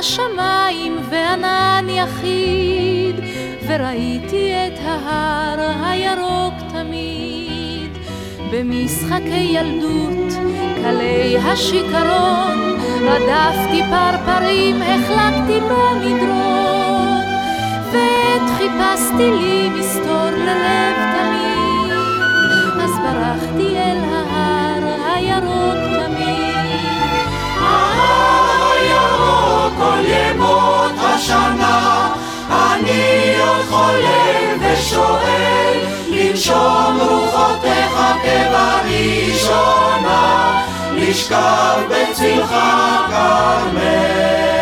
השמיים וענן יחיד, וראיתי את ההר הירוק תמיד. במשחקי ילדות, קלי השיכרון, רדפתי פרפרים, החלקתי במדרון. ועת חיפשתי לי מסתור ללב תמיד, אז ברחתי אל ההר הירוק כל ימות השנה, אני עוד חולם ושואל, לנשום רוחותיך כבראשונה, לשכב בצלך כרמל.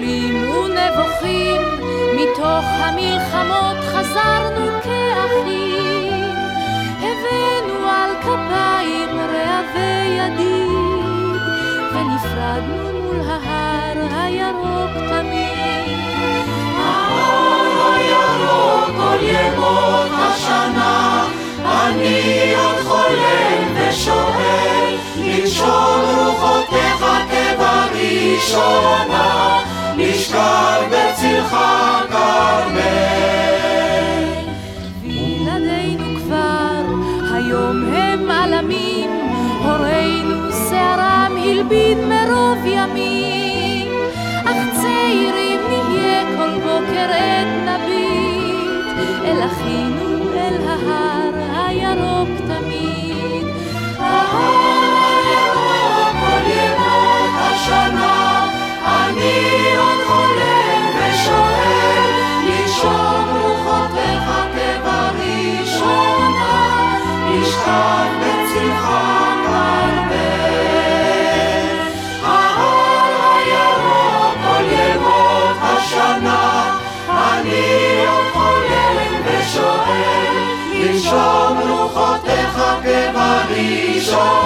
גדולים ונבוכים, מתוך המלחמות חזרנו כאחים. הבאנו על כפיים רעבי ידיד, ונפרדנו מול ההר הירוק תמיד. ההר הירוק כל ימות השנה, אני עוד חולם ושואל, לנשום רוחותיך כבראשונה, לשכב בצלך כרמל. וילדינו כבר היום הם עלמים, הורינו שערם הלבין מרוב ימים, אך צעירים נהיה כל בוקר עת נביט, אל אחינו אל ההר הירוק תמיד. ההר לנשום רוחותיך כבראשונה,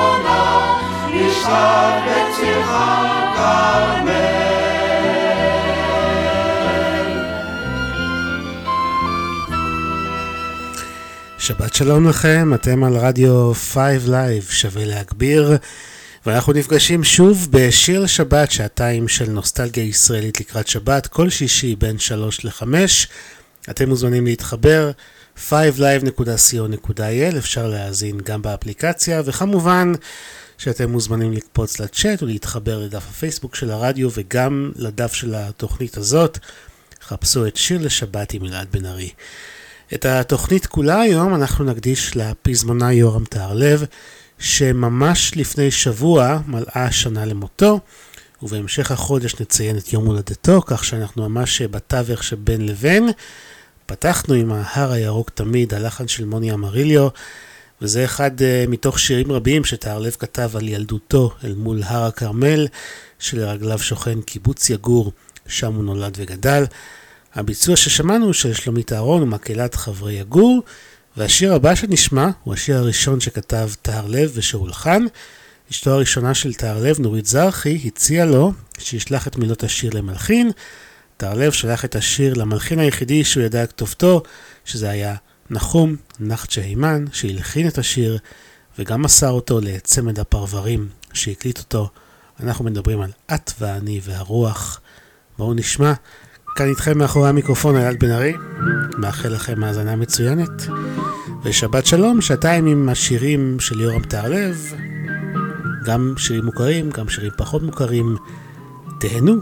כרמל. שבת שלום לכם, אתם על רדיו 5 Live, שווה להגביר, ואנחנו נפגשים שוב בשיר שבת, שעתיים של נוסטלגיה ישראלית לקראת שבת, כל שישי בין 3 ל-5. אתם מוזמנים להתחבר, 5live.co.il, אפשר להאזין גם באפליקציה, וכמובן שאתם מוזמנים לקפוץ לצ'אט ולהתחבר לדף הפייסבוק של הרדיו וגם לדף של התוכנית הזאת. חפשו את שיר לשבת עם אלעד בן ארי. את התוכנית כולה היום אנחנו נקדיש לפזמונה יורם טהרלב, שממש לפני שבוע מלאה שנה למותו, ובהמשך החודש נציין את יום הולדתו, כך שאנחנו ממש בתווך שבין לבין. פתחנו עם ההר הירוק תמיד, הלחן של מוני אמריליו, וזה אחד uh, מתוך שירים רבים שטהרלב כתב על ילדותו אל מול הר הכרמל, שלרגליו שוכן קיבוץ יגור, שם הוא נולד וגדל. הביצוע ששמענו של שלומית אהרון ומקהלת חברי יגור, והשיר הבא שנשמע הוא השיר הראשון שכתב טהרלב ושהולחן. אשתו הראשונה של טהרלב, נורית זרחי, הציעה לו שישלח את מילות השיר למלחין. טהרלב שלח את השיר למלחין היחידי שהוא ידע כתובתו, שזה היה נחום נחצ'ה הימן, שהלחין את השיר וגם מסר אותו לצמד הפרברים שהקליט אותו. אנחנו מדברים על את ואני והרוח. בואו נשמע. כאן איתכם מאחורי המיקרופון אלעד בן ארי, מאחל לכם האזנה מצוינת, ושבת שלום, שעתיים עם השירים של יורם טהרלב, גם שירים מוכרים, גם שירים פחות מוכרים. תהנו.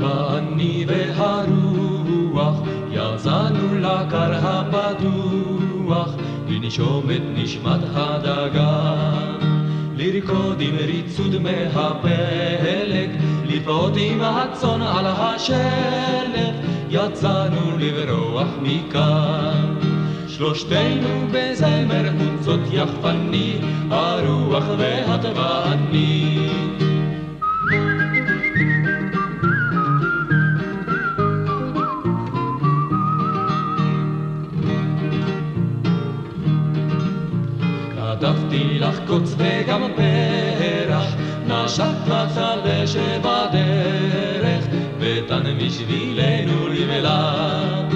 ואני והרוח יצאנו לקר הפתוח לנשום את נשמת הדגן לרקוד עם ריצוד מהפלג לפעוט עם הצאן על השלף יצאנו לברוח מכאן. שלושתנו בזמר חוצות יחפני הרוח ואת לך קוץ וגם פרח, נשק מצלה שבדרך, ותן בשבילנו לבלת.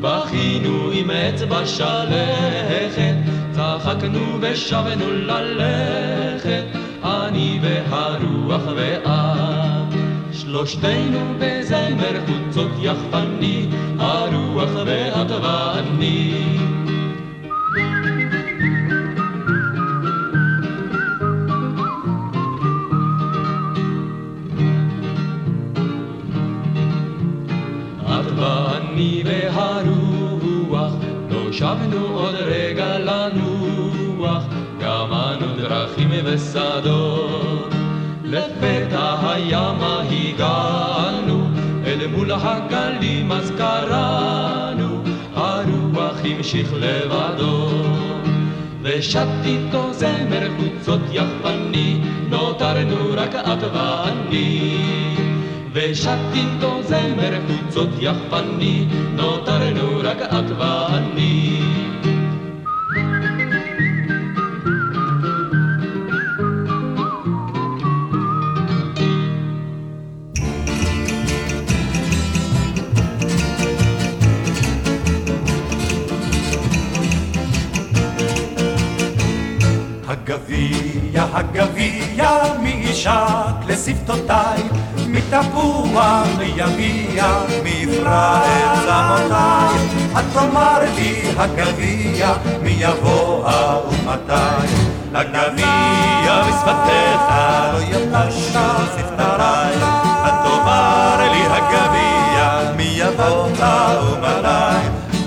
בכינו עם אצבע שלכת, צחקנו ושבנו ללכת, אני והרוח ואת. שלושתנו בזמר חוצות יחפני, הרוח ואת ואני. שבנו עוד רגע לנוח, גמנו דרכים ושדות. לפתע הימה הגענו, אל מול הגלים אז קראנו, הרוח המשיך לבדו. ושט איתו זמר חוצות יחפני, נותרנו רק את ואני. ושט איתו זמר חוצות יחפני, נותרנו רק את ואני. הגביע, הגביע, מי ישק לשפתותיי מתפוח מיביע, מישראל צמותיי. את תאמר לי הגביע, מי יבוא ומתי. הגביע בשפתיך לא יבשו שפתריי. את תאמר לי הגביע, מי יבוא ומתי.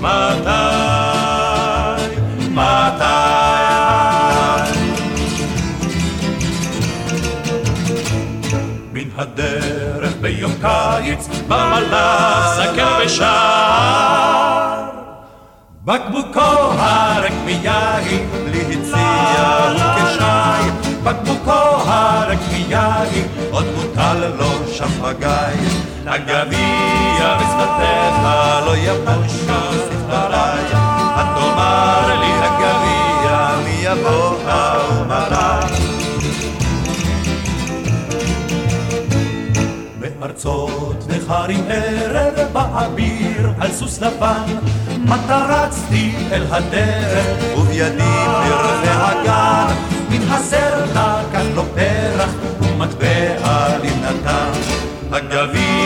מתי, מתי קיץ, במלאך זקן ושר. בקבוקו הרק מיין, בלי הציע וכשי. בקבוקו הרק מיין, עוד מוטל לו שפגי. הגביע בשפתיך לא יבושו שפתריי. את תאמר לי הגביע, מי יבוא ארצות נחרים ערב באביר על סוס לבן מטה רצתי אל הדרך ובידי פרחי הגן מן הסר לקח לו פרח ומטבע לי נתן הגביע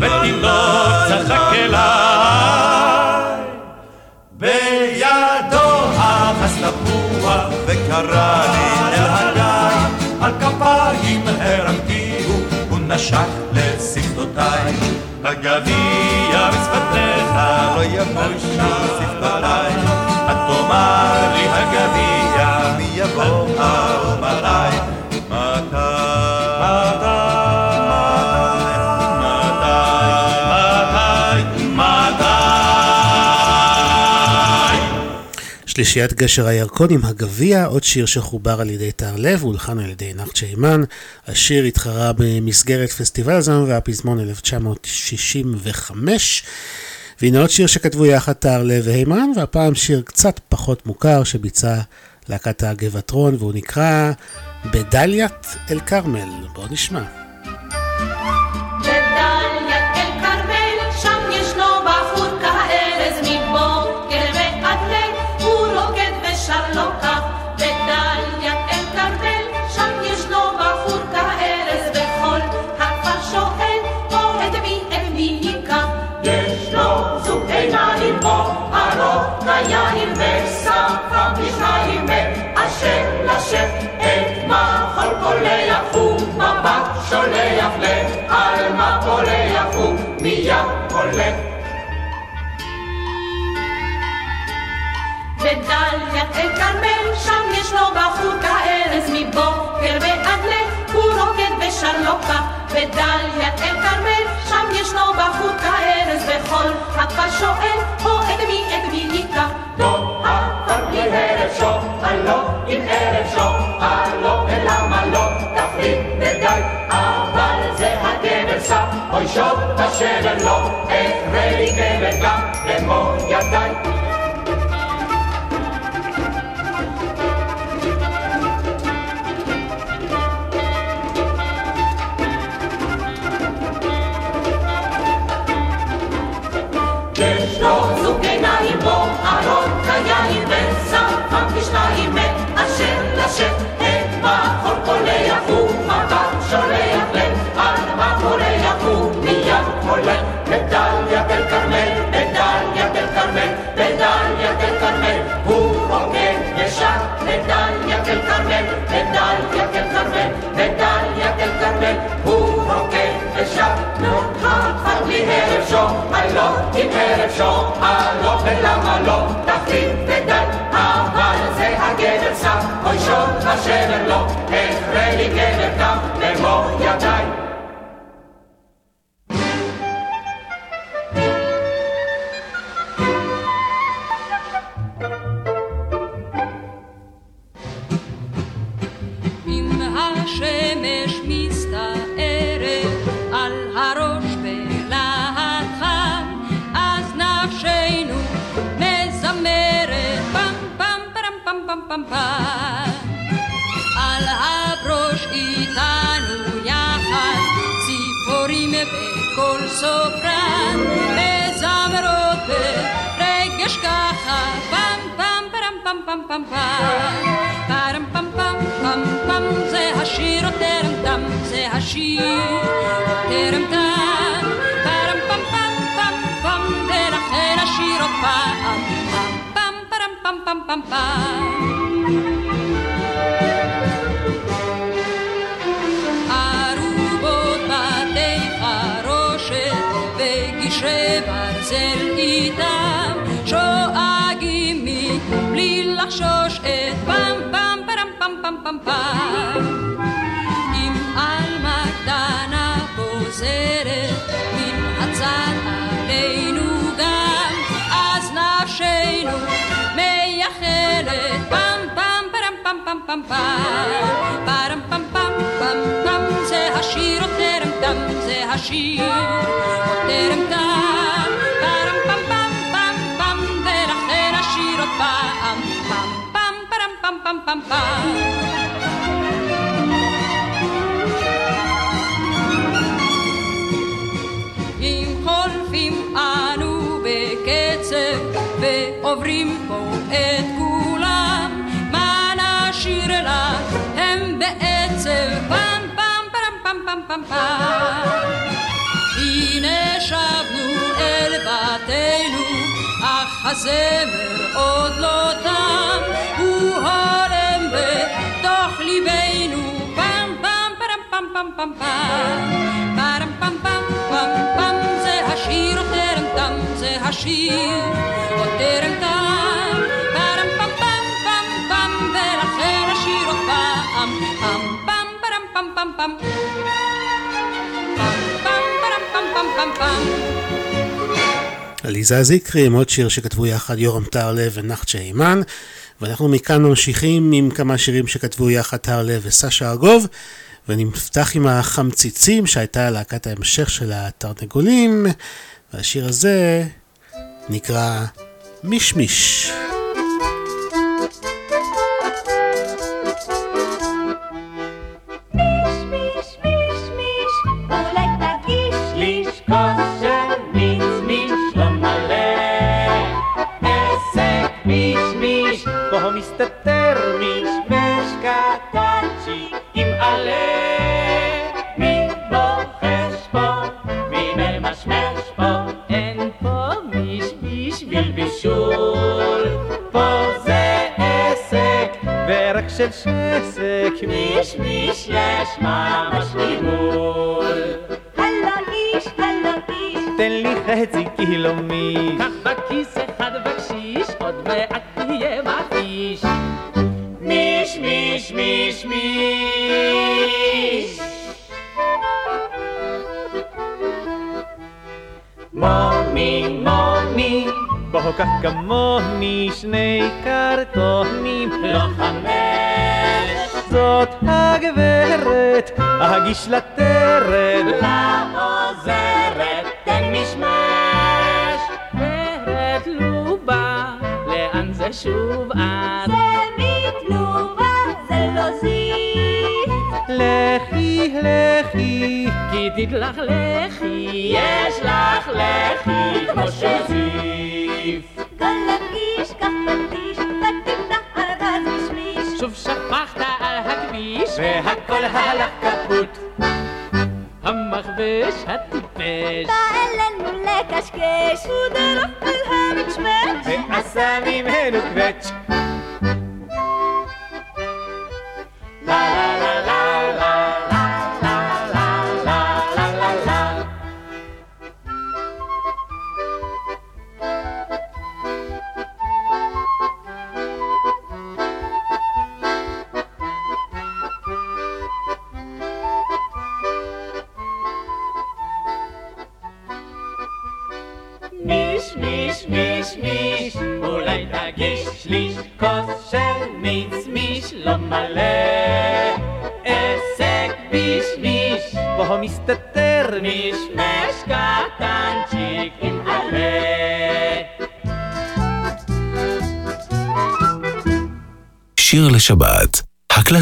ותינוק צחק אליי. בידו אחס תפוח, וקרא לי אל הגיא, על כפיים הרמתיהו, הוא נשק לשפתותיי. הגביע בשפתיך לא יבושו שפתותיי, את תאמר לי הגביע, מי יבוא שלישיית גשר הירקון עם הגביע, עוד שיר שחובר על ידי טהרלב והולחן על ידי נחת שיימן. השיר התחרה במסגרת פסטיבל הזמן והפזמון 1965. והנה עוד שיר שכתבו יחד טהרלב והימן, והפעם שיר קצת פחות מוכר שביצע להקת הגבעתרון, והוא נקרא בדליית אל כרמל. בואו נשמע. בדליית אל כרמל, שם ישנו בחור כארז מבוקר ועד ליל, הוא רוקד ושר לו כך. בדליית אל כרמל, שם ישנו בחור כארז, וכל הכפר שואל, או את מי, את מי ניקח. לא עבר לי ערב שוב, הלא עם ערב שוב, הלא ולמה לא, תחליט ודי, אבל זה הגבר סף, אוי שוב השבר לא, אקרא לי גבר גם במו ידיי. כרמל, הוא רוקד ושר, נו, הפך לי ערב שום, הלא עם ערב שום, הלא ולמה לא, תחליט ודי, אבל זה הגבר סף, אוי שום השבר לא, אקרא לי גבר גם במו ידיי. פם פם פם פם. על הבראש איתנו יחד ציפורים בקול סופרן, מזמרות ברגש ככה פם פם פרם פם פם פם פם. פרם פם פם פם פם זה השיר או טרם תם זה השיר או טרם תם פרם פם פם פם פם ולכן השיר עוד פעם פם פרם פם פם פם פם פם פם אם עלמה קטנה בוזרת מן הצד עלינו גם אז נפשנו מייחלת פם פם פרם פם פם פם פם פרם פם פם פם פם זה השיר או טרם תם זה השיר או טרם תם פרם פם פם פם פם ולכן השיר עוד פעם פם פם פרם פם פם פם פם את כולם, מה נשאיר לה הם בעצב פם פם פרם פם פם פם פם. הנה שבנו אל בתינו, אך הזמר עוד לא תם, הוא הולם בתוך ליבנו פם פם פרם פם פם פם פם. פרם פם פם פם פם זה השיר טרם תם זה השיר או טרם תם. פם. עליזה זיקרי עם עוד שיר שכתבו יחד יורם טהרלב ונחצ'ה הימן ואנחנו מכאן ממשיכים עם כמה שירים שכתבו יחד טהרלב וסשה ארגוב ונפתח עם החמציצים שהייתה להקת ההמשך של התרנגולים והשיר הזה נקרא מישמיש. מיש, אגיש לה טרד לעוזרת תן משמש. ורד לובה, לאן זה שוב את? זה מתנובה זה לא זיף לכי לכי כי תתלכלכי, יש לך לחי כמו של זיף גלב איש קח פטיש ותמתח ארגז משמיש שוב שפכת על הכביש, והכל הלך קפוט هتطفش هتطفش تعال نقول لك اشكاش وضرب في الهامش ماش قسامي إيه، مهنو كراتش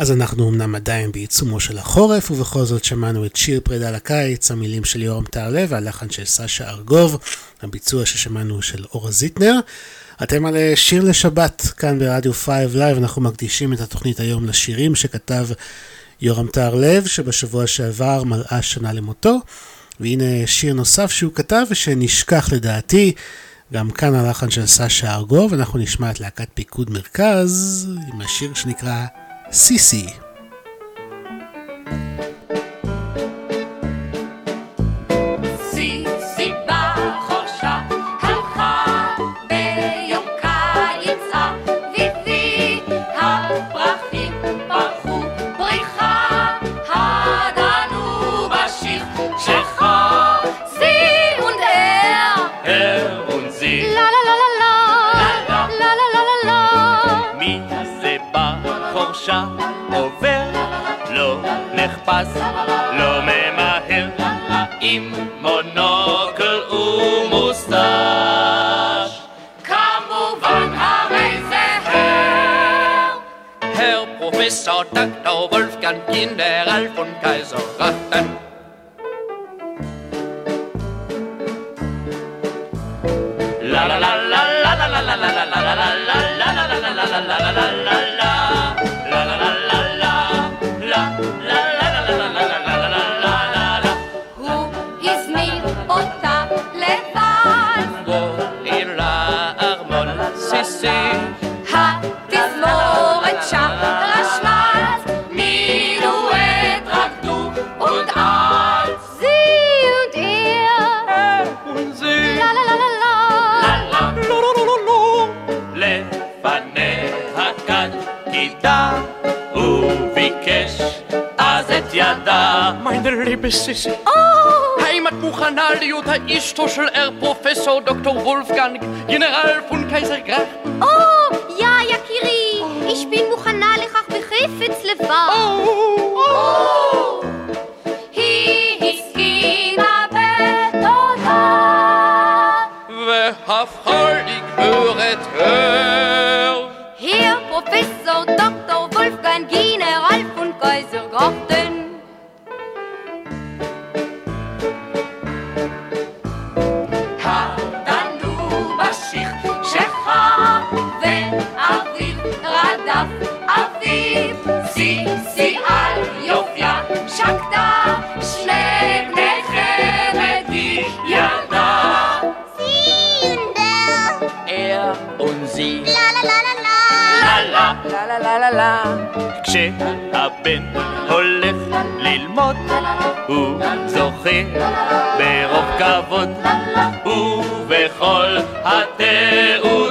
אז אנחנו אמנם עדיין בעיצומו של החורף, ובכל זאת שמענו את שיר פרידה לקיץ, המילים של יורם טהרלב והלחן של סשה ארגוב, הביצוע ששמענו של אורה זיטנר. אתם על שיר לשבת, כאן ברדיו 5 Live, אנחנו מקדישים את התוכנית היום לשירים שכתב יורם טהרלב, שבשבוע שעבר מלאה שנה למותו. והנה שיר נוסף שהוא כתב ושנשכח לדעתי, גם כאן הלחן של סשה ארגוב, אנחנו נשמע את להקת פיקוד מרכז עם השיר שנקרא Cc. an Kinderl von Kaiser Ratten. meine Liebessisse. Oh. Heimatbuchanalie oder Istoschel, Herr Professor Dr. Wolfgang, General von Kaiser Graf. Oh, ja, ja, Kiri. oh. ich bin Buchanali Chachbechefetz Oh, Oh. oh. כשהבן הולך ללמוד, הוא זוכה ברוב כבוד, ובכל התיעוד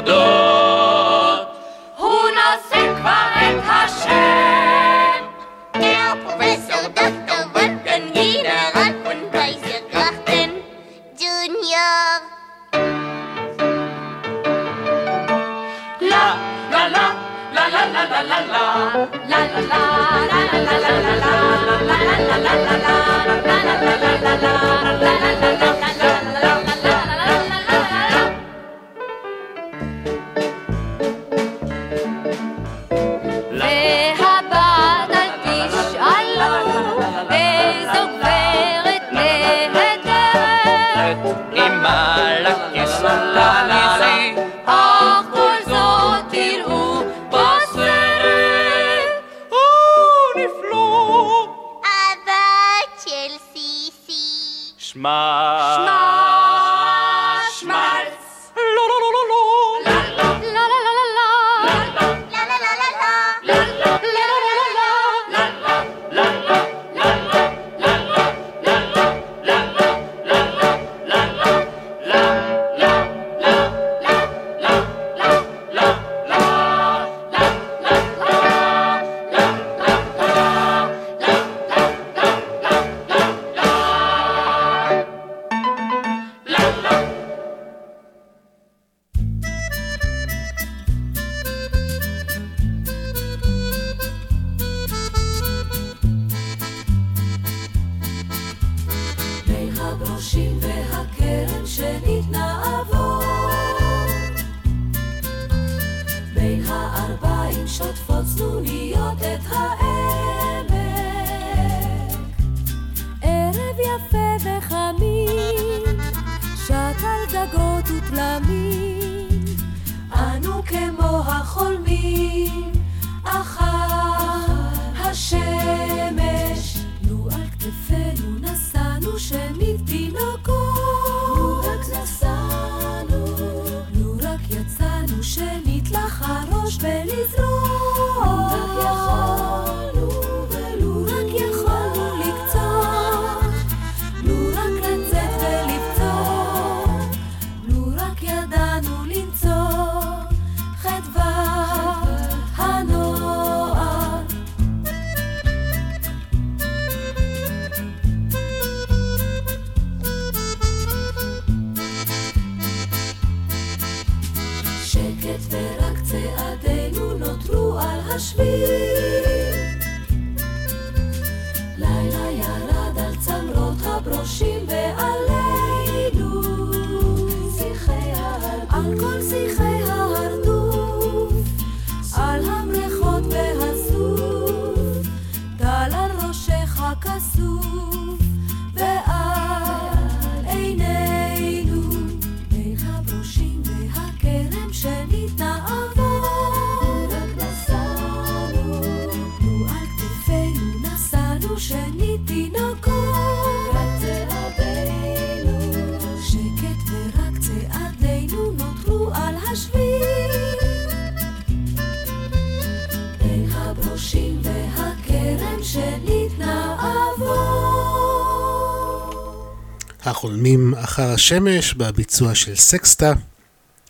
החולמים אחר השמש בביצוע של סקסטה,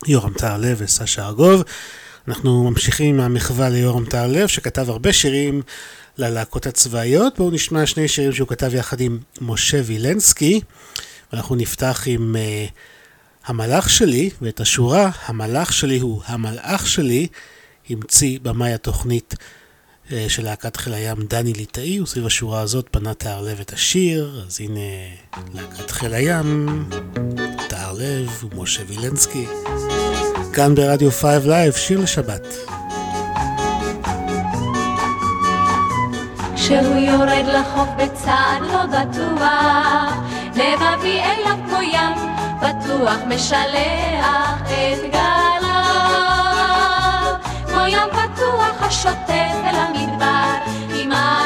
יורם טהרלב וסשה ארגוב. אנחנו ממשיכים עם המחווה ליורם טהרלב שכתב הרבה שירים ללהקות הצבאיות. בואו נשמע שני שירים שהוא כתב יחד עם משה וילנסקי. ואנחנו נפתח עם uh, המלאך שלי, ואת השורה, המלאך שלי הוא המלאך שלי, המציא במאי התוכנית של להקת חיל הים דני ליטאי, וסביב השורה הזאת פנה תהרלב את השיר, אז הנה להקת חיל הים, טהרלב ומשה וילנסקי. כאן ברדיו 5 Live, שיר לשבת. כשהוא יורד לחוף בצעד לא בטוח, לבבי אליו כמו ים, בטוח משלח את גליו. כמו ים פתוח השוטף אל המדבר, מה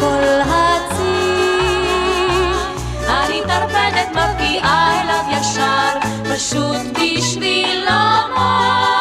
כל הצי. אני טרפדת מפקיעה אליו ישר, פשוט בשביל לומר.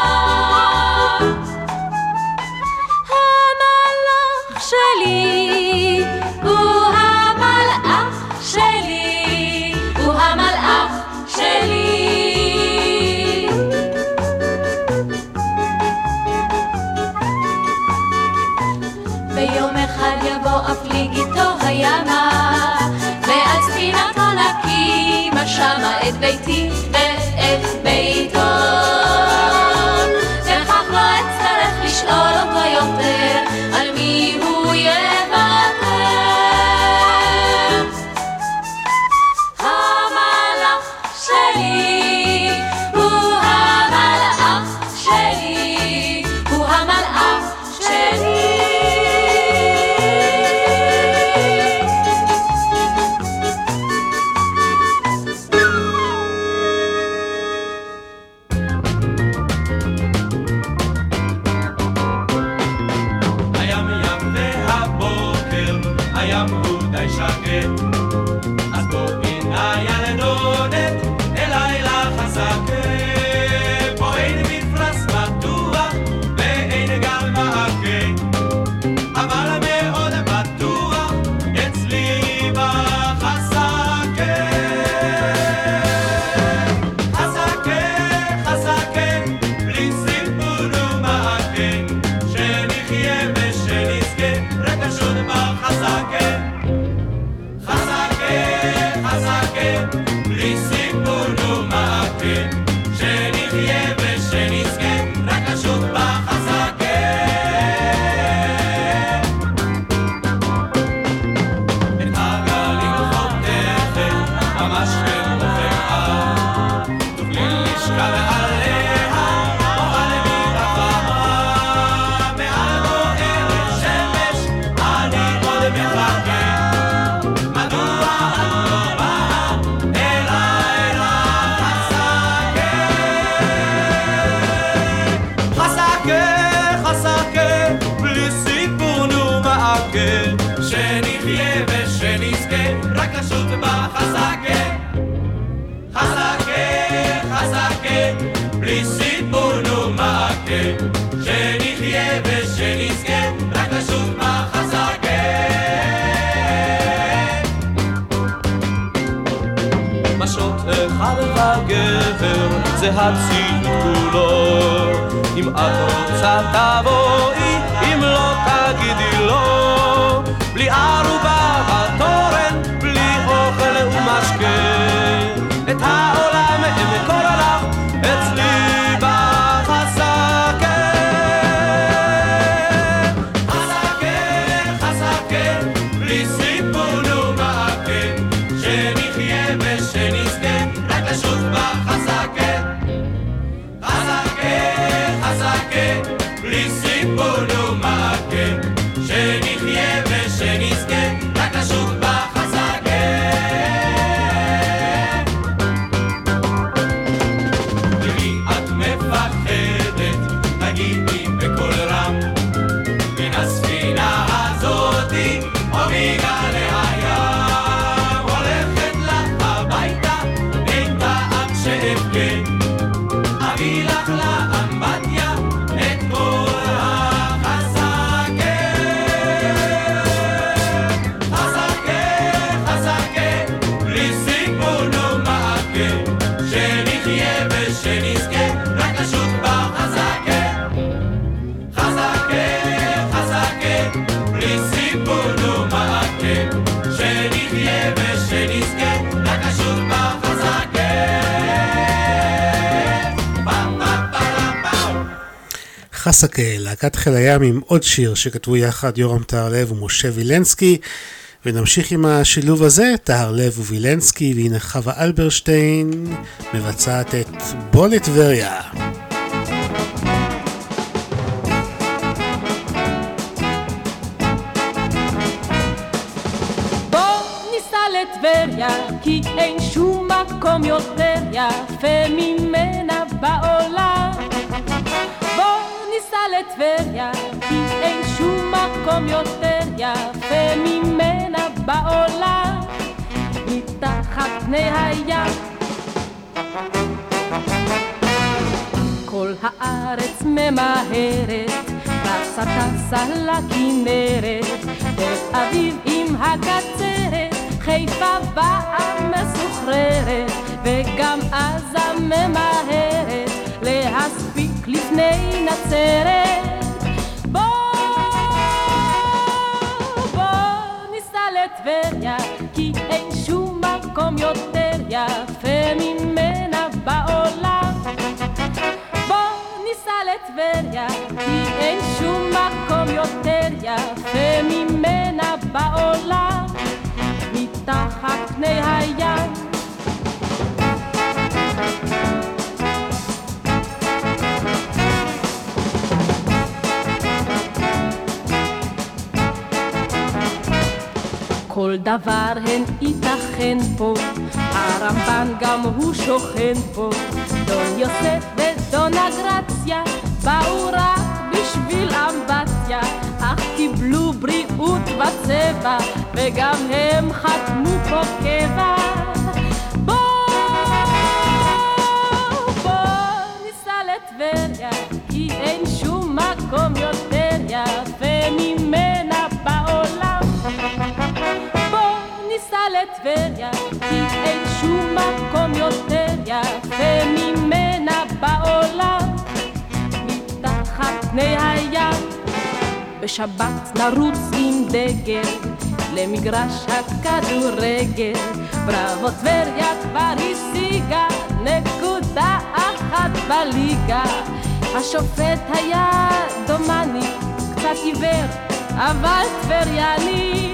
חסקה, להקת חיל הים עם עוד שיר שכתבו יחד יורם טהרלב ומשה וילנסקי. ונמשיך עם השילוב הזה, טהרלב ווילנסקי, והנה חווה אלברשטיין מבצעת את בוא לטבריה. טסה לכנרת, באביב עם הקצרת, חיפה באה מסוחררת, וגם עזה ממהרת, להספיק לפני נצרת. בוא, בוא ניסע לטבריה, כי אין שום מקום יותר יפה ממנה בעולם. בוא ניסע לטבריה, יותר יפה ממנה בעולם, מתחת פני הים. כל דבר הן ייתכן פה, הרמב"ן גם הוא שוכן פה. דון יוסף ודון אגרציה באו רק בשביל אמבטיה, אך קיבלו בריאות וצבע, וגם הם חתמו פה קבע. בוא, בוא ניסע לטבריה, כי אין שום מקום יותר יפה ממנה בעולם. בוא ניסע לטבריה, בשבת נרוץ עם דגל למגרש הכדורגל, בראבו טבריה כבר השיגה נקודה אחת בליגה. השופט היה דומני, קצת עיוור, אבל טבריאני.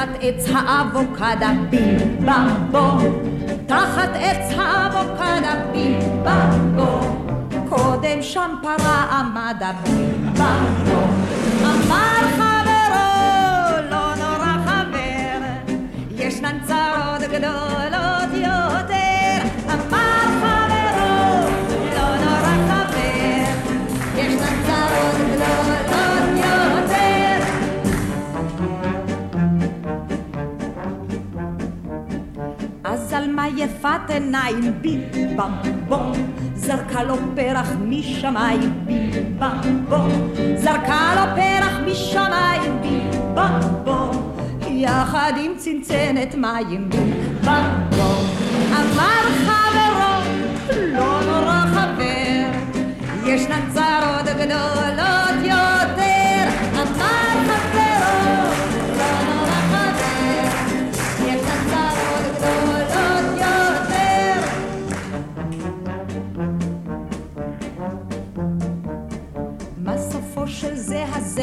תחת עץ האבוקדה בים תחת עץ האבוקדה בים קודם שם פרה עמד הבים במבום אמר חברו לא נורא חבר ישנן צרות גדולות יפת עיניים בים זרקה לו פרח משמיים בים זרקה לו פרח משמיים בים יחד עם צנצנת מים בים אמר חברו לא נורא חבר ישנן צרות גדולות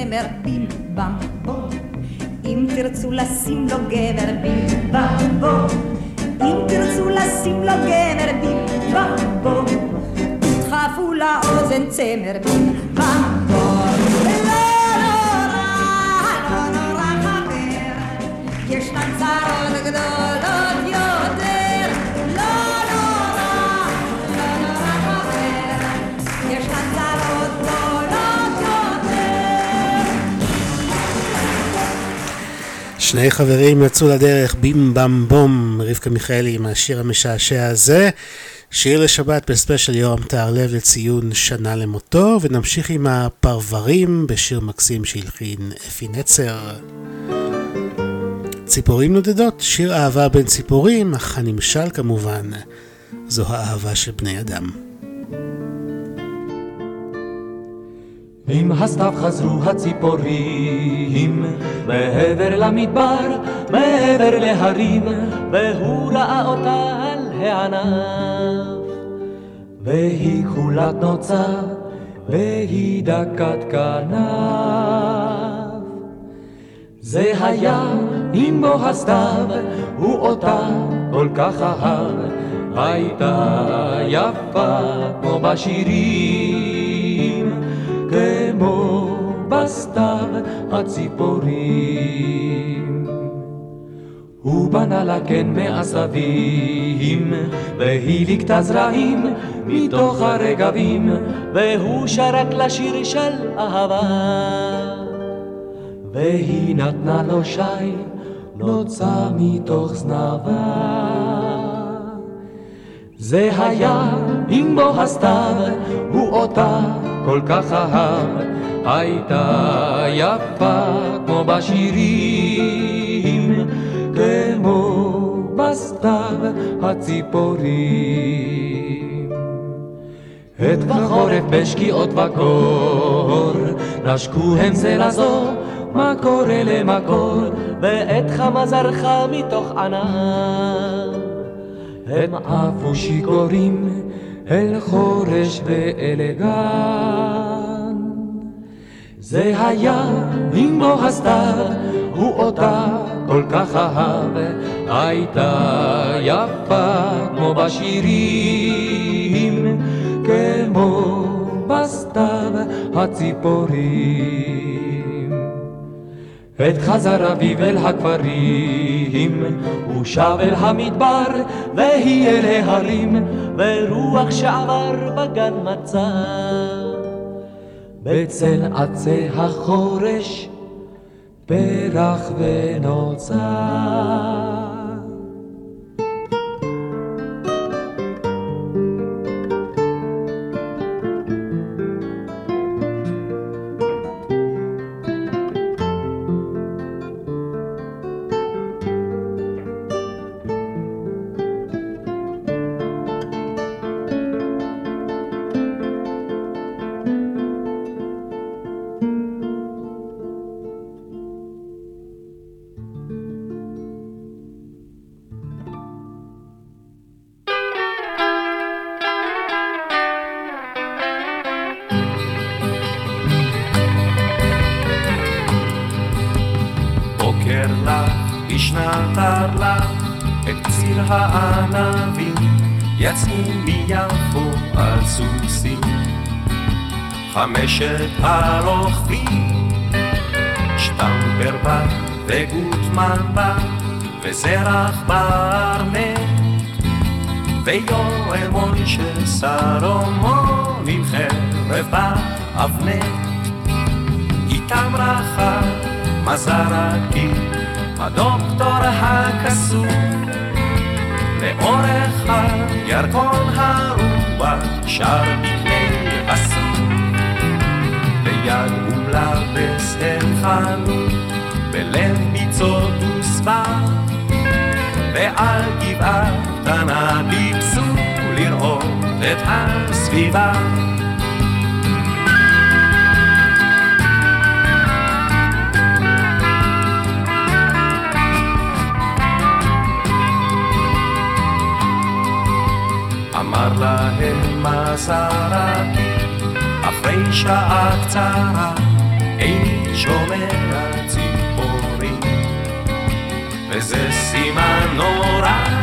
הזמר בים בם בום אם תרצו לשים לו גמר בים בם בום אם תרצו לשים לו גמר בים בם בום תדחפו לאוזן צמר בים לא לא נורא חבר ישנן צרות גדולות שני חברים יצאו לדרך בים בם בום, רבקה מיכאלי עם השיר המשעשע הזה. שיר לשבת בספיישל יורם טהרלב לציון שנה למותו, ונמשיך עם הפרברים בשיר מקסים שהלחין אפי נצר. ציפורים נודדות, שיר אהבה בין ציפורים, אך הנמשל כמובן, זו האהבה של בני אדם. עם הסתיו חזרו הציפורים מעבר למדבר, מעבר להרים, והוא ראה אותה על הענף. והיא כחולת נוצה, והיא דקת כנף. זה היה עם בוא הסתיו, הוא אותה כל כך אהב, הייתה יפה כמו בשירים. כמו בסתיו הציפורים. הוא בנה לה קן מעשבים, והיא ליקטה זרעים מתוך הרגבים, והוא שרק לה שיר של אהבה. והיא נתנה לו שי, נוצה מתוך זנבה. זה היה עם בוא הסתיו, הוא אותה כל כך אהב, הייתה יפה כמו בשירים, כמו בסתיו הציפורים. עת בחורף בשקיעות בקור, נשקו הם זה לזו, מקור אלה מקור, ועת חמה זרחה מתוך ענן. הם עפו שיכורים אל חורש ואל גן. זה היה בוא הסתיו, הוא אותה כל כך אהב, הייתה יפה כמו בשירים, כמו בסתיו הציפורים. עת חזר אביב אל הכפרים, הוא שב אל המדבר, והיא אל ההרים, ורוח שעבר בגן מצא. בצל עצי החורש, פרח ונוצר. ויואל מוישה סלומון עם חרב באבנק. איתם רחב מזרקי, הדוקטור הקסום, לאורך הירקון הרוח שר מקנה אסום, ביד ומלבס אל חנות, בלב ביצות וסבר, ועל גבעה קטנה טיפסו לראות את הסביבה. אמר להם מזרקי, אחרי שעה קצרה, איני שומע ציפורים, וזה סימן נורא,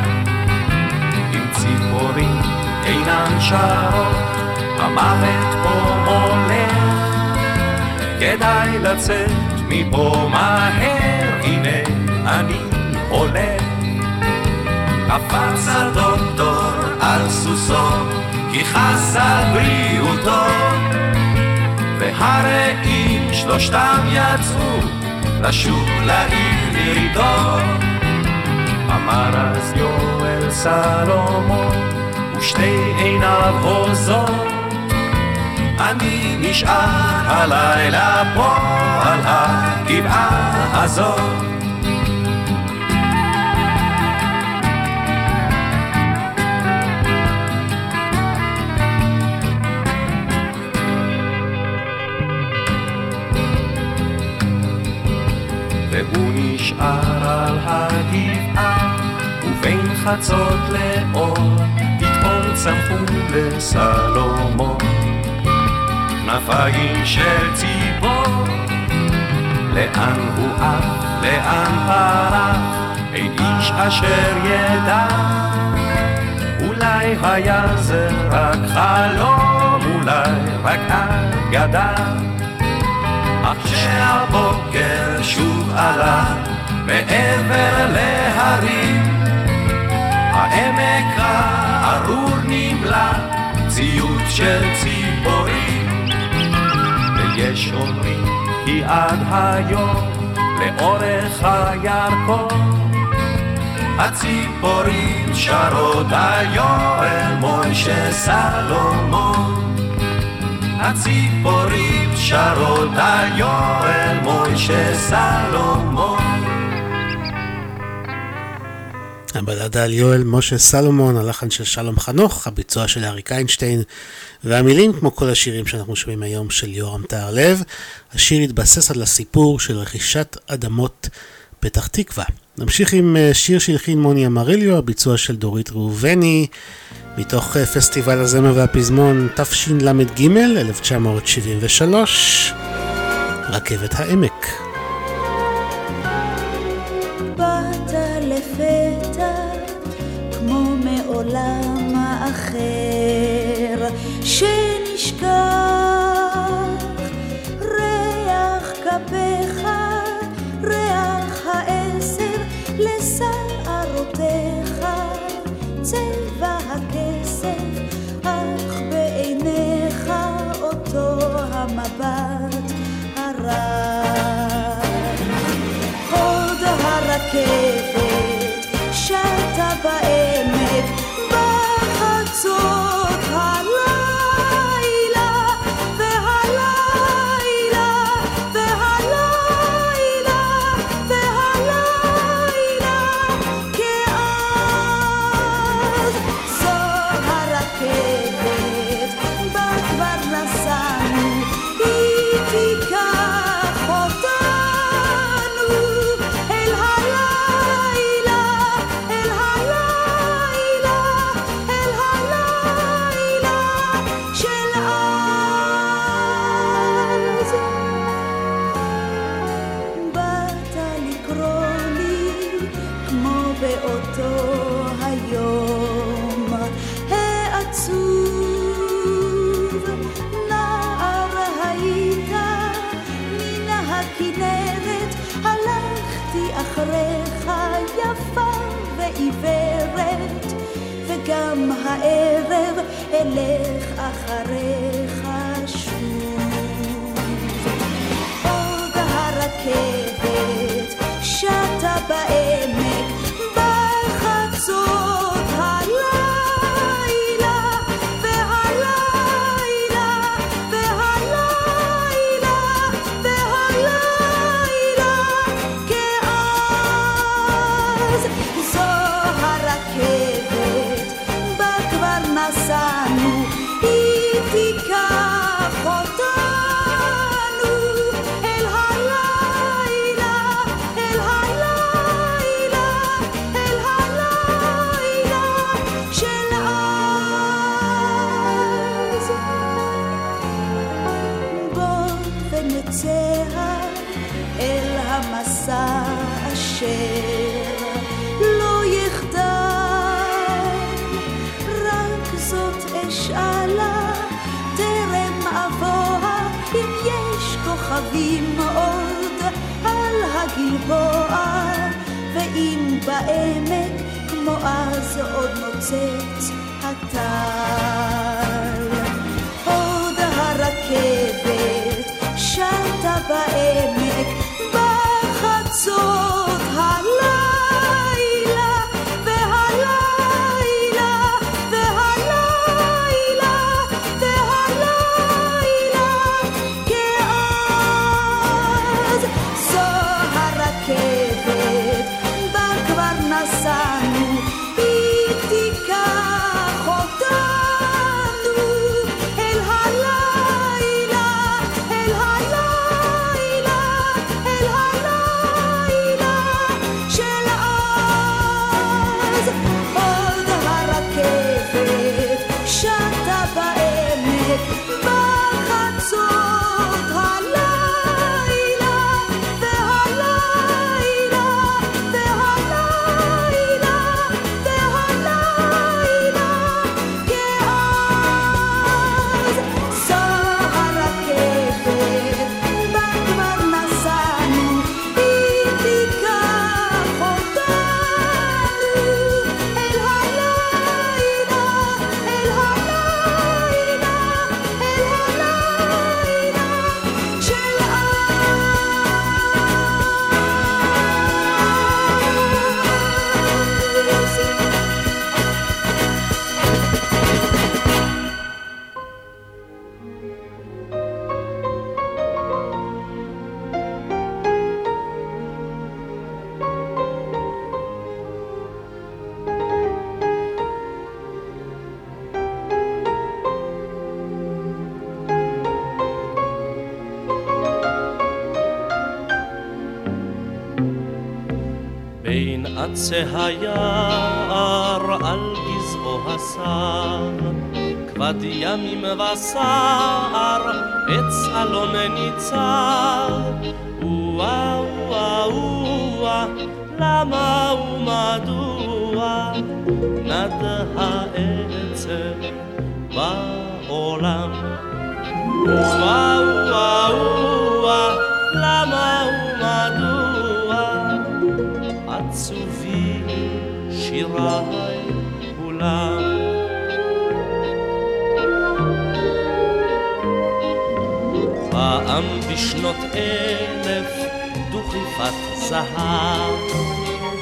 אינן שרות, המוות פה הולך, כדאי לצאת מפה מהר, הנה אני הולך. קפץ הדוקטור על סוסו, כי חס על בריאותו. והרעים שלושתם יצאו לשוב לעיר לירידו. אמר אז יואל סלומון, ושתי עיניו הוזות. אני נשאר הלילה פה על הגבעה הזאת. נשאר על הגבעה, ובין חצות לאור, פתאום צמחו לסלומון. כנפיים של ציפור, לאן הוא עף, לאן פרח, אין איש אשר ידע. אולי היה זה רק חלום, אולי רק אגדה. אך כשהבוקר שוב עלה מעבר להרים, העמק הארור נמלא ציוץ של ציפורים. ויש אומרים כי עד היום לאורך הירקון הציפורים שרות על יואל מוישה סלומון. הציפורים שרות על יואל מוישה סלומון. הבלדה על יואל משה סלומון, הלחן של שלום חנוך, הביצוע של אריק איינשטיין, והמילים, כמו כל השירים שאנחנו שומעים היום, של יורם טהרלב. השיר התבסס על הסיפור של רכישת אדמות פתח תקווה. נמשיך עם אה, שיר שהלחין מוני אמריליו, הביצוע של דורית ראובני, מתוך אה, פסטיבל הזמר והפזמון תשל"ג, 1973, רכבת העמק. apa אז עוד נוצץ הטל וסער, עץ אלון ניצר. אלף דוכיפת זהב.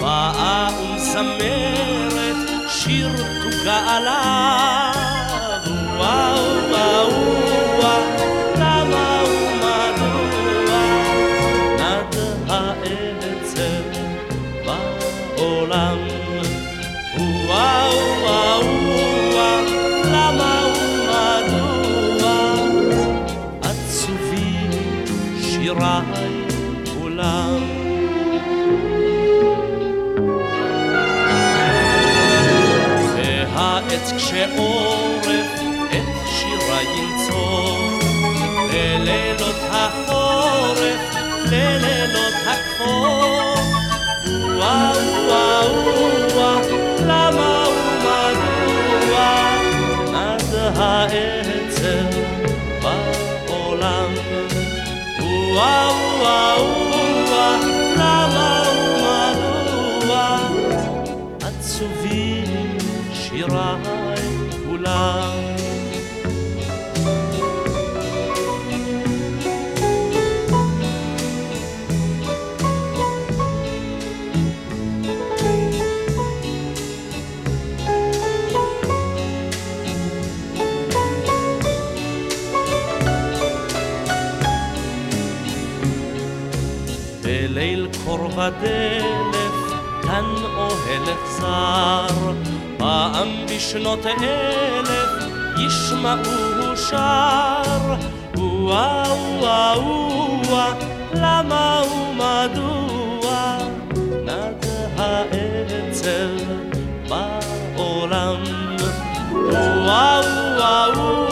באה ומזמרת שיר תוגה עליו, וואו וואו החורף את שירה ינצור, בלילות החורף חור ודלף, כאן אוהל צר. פעם בשנות אלף ישמעוהו שר. וואו וואו וואו, למה ומדוע נד האצל בעולם? וואו וואו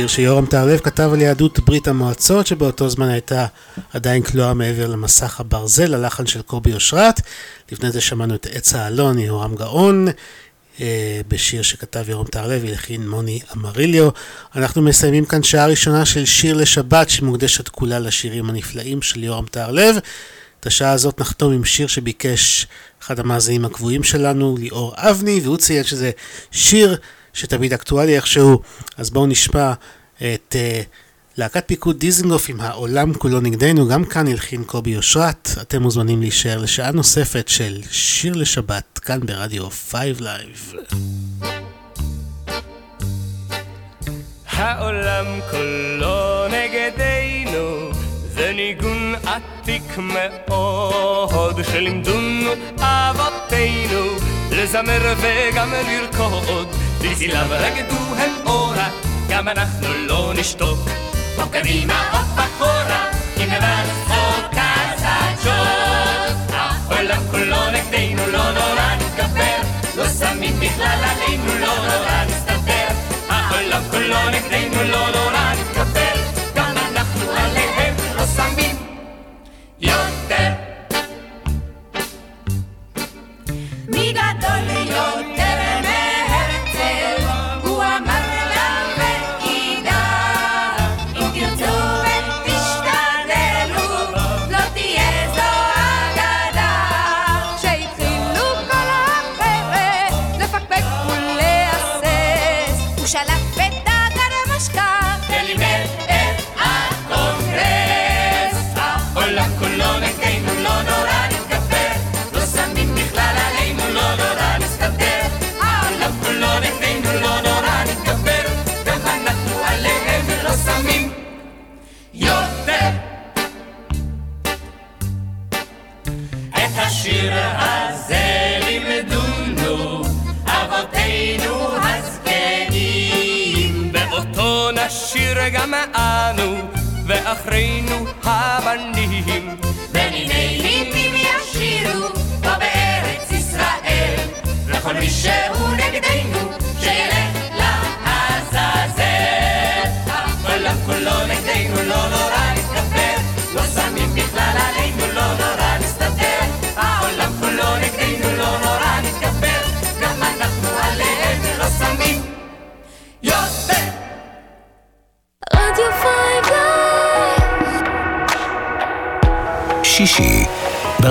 שיר שיורם טהרלב כתב על יהדות ברית המועצות שבאותו זמן הייתה עדיין כלואה מעבר למסך הברזל, הלחן של קובי אושרת. לפני זה שמענו את עץ האלון, יהורם גאון, אה, בשיר שכתב יורם טהרלב, הלחין מוני אמריליו. אנחנו מסיימים כאן שעה ראשונה של שיר לשבת שמוקדשת כולה לשירים הנפלאים של יורם טהרלב. את השעה הזאת נחתום עם שיר שביקש אחד המאזינים הקבועים שלנו, ליאור אבני, והוא ציין שזה שיר שתמיד אקטואלי איכשהו, אז בואו נשמע את uh, להקת פיקוד דיזנגוף עם העולם כולו נגדנו, גם כאן הלחין קובי אושרת. אתם מוזמנים להישאר לשעה נוספת של שיר לשבת, כאן ברדיו 5 Live. העולם כולו נגדנו, זה ניגון עתיק מאוד, שלימדונו אבותינו, לזמר וגם לרקוד, בצלם רקדו הם אורה, גם אנחנו לא נשתוק. או קדימה או אחורה, אם נבצחוק הסג'ות. העולם כולו נגדנו, לא נורא נתגבר, לא שמים בכלל עלינו, לא נורא נסתדר. העולם כולו נגדנו, לא נורא נתגבר, השיר הזה לימדונו אבותינו הזקנים, ואותו נשיר גם אנו, ואחרינו הבנים.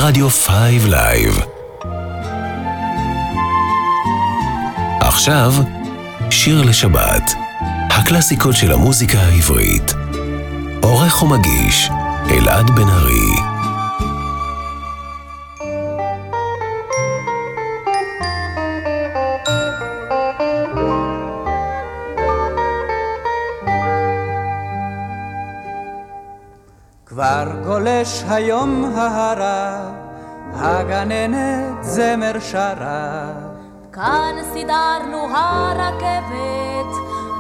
ברדיו 5 Live. עכשיו, שיר לשבת, הקלאסיקות של המוזיקה העברית. עורך ומגיש, אלעד בן ארי. כבר גולש היום ההרה, הגננת זמר שרה. כאן סידרנו הרכבת,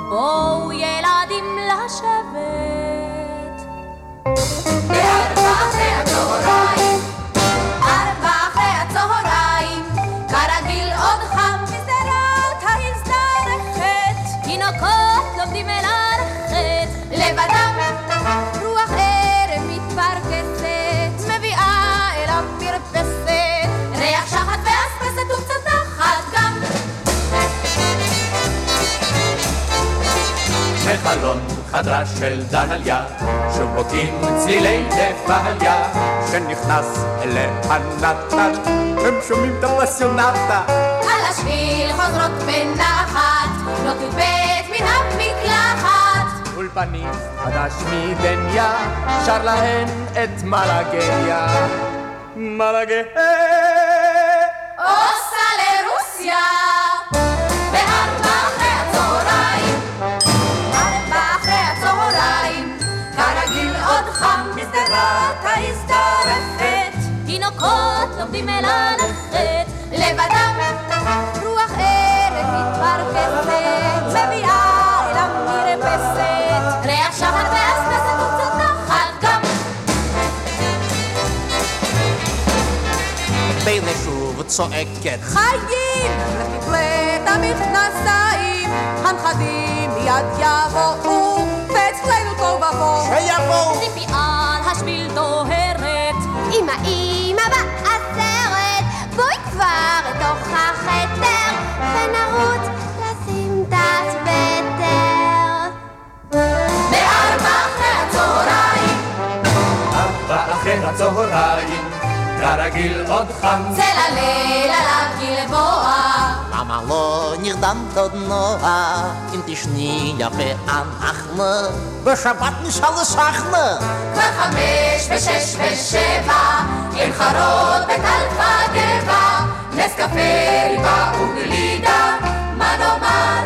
בואו ילדים לשבת. בארבע אחרי הצהריים, בחלון חדרה של דליה, שובוקים צלילי דפליה, שנכנס אליה נתן, הם שומעים את הפסיונטה. על השביל חוזרות בנחת, לא תובט מן המקלחת. אולפנים חדש מדניה, שר להן את מלאגיה. מלאגיה. תינוקות לומדים מללכת, לבדם רוח ערב מתפרכסת, מביאה אל המרפסת, ריח שחר ואספסת וקצת נחת גם. והנה שוב צועקת. חיים! לתת המכנסיים, הנכדים מיד יבואו, ואצלנו תוהו ובוהו. שיבואו! ציפי על השביל דוהרת, אמא אמא בעשרת, בואי כבר לתוך החדר, ונרוץ לשים תת בטר. בארבע אחרי הצהריים, ארבע אחרי הצהריים, כרגיל עוד חם. צל הליל עליו גלבוע. למה לא נרדמת עוד נועה, אם תשני יפה אנחנו, בשבת נשאל לשחנה. כבר חמש ושש ושבע, עם חרות בטלפה גבע, נס קפה, ריבה וגלידה, מה נאמר ומה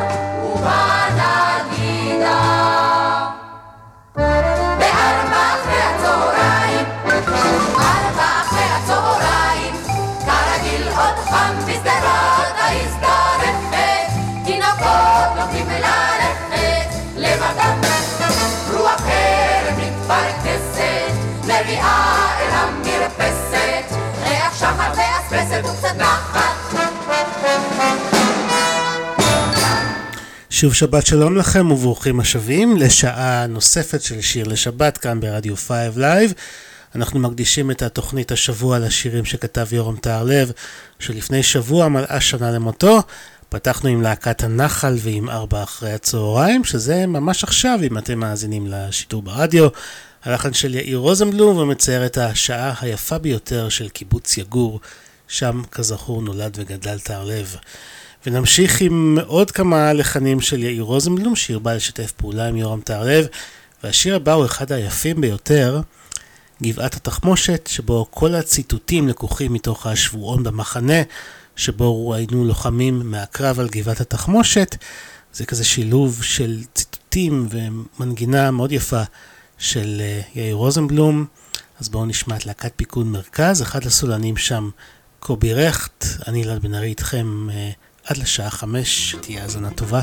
שוב שבת שלום לכם וברוכים השבים לשעה נוספת של שיר לשבת כאן ברדיו 5 Live. אנחנו מקדישים את התוכנית השבוע לשירים שכתב יורם טהרלב, שלפני שבוע מלאה שנה למותו. פתחנו עם להקת הנחל ועם ארבע אחרי הצהריים, שזה ממש עכשיו אם אתם מאזינים לשידור ברדיו. הלחן של יאיר רוזנבלום ומצייר את השעה היפה ביותר של קיבוץ יגור, שם כזכור נולד וגדל טהרלב. ונמשיך עם עוד כמה לחנים של יאיר רוזנבלום, שהרבה לשתף פעולה עם יורם טהרלב, והשיר הבא הוא אחד היפים ביותר, גבעת התחמושת, שבו כל הציטוטים לקוחים מתוך השבועון במחנה, שבו ראינו לוחמים מהקרב על גבעת התחמושת. זה כזה שילוב של ציטוטים ומנגינה מאוד יפה של אה, יאיר רוזנבלום. אז בואו נשמע את להקת פיקוד מרכז, אחד הסולנים שם, קובי רכט, אני אלעד בן ארי איתכם אה, עד לשעה חמש, תהיה האזנה טובה,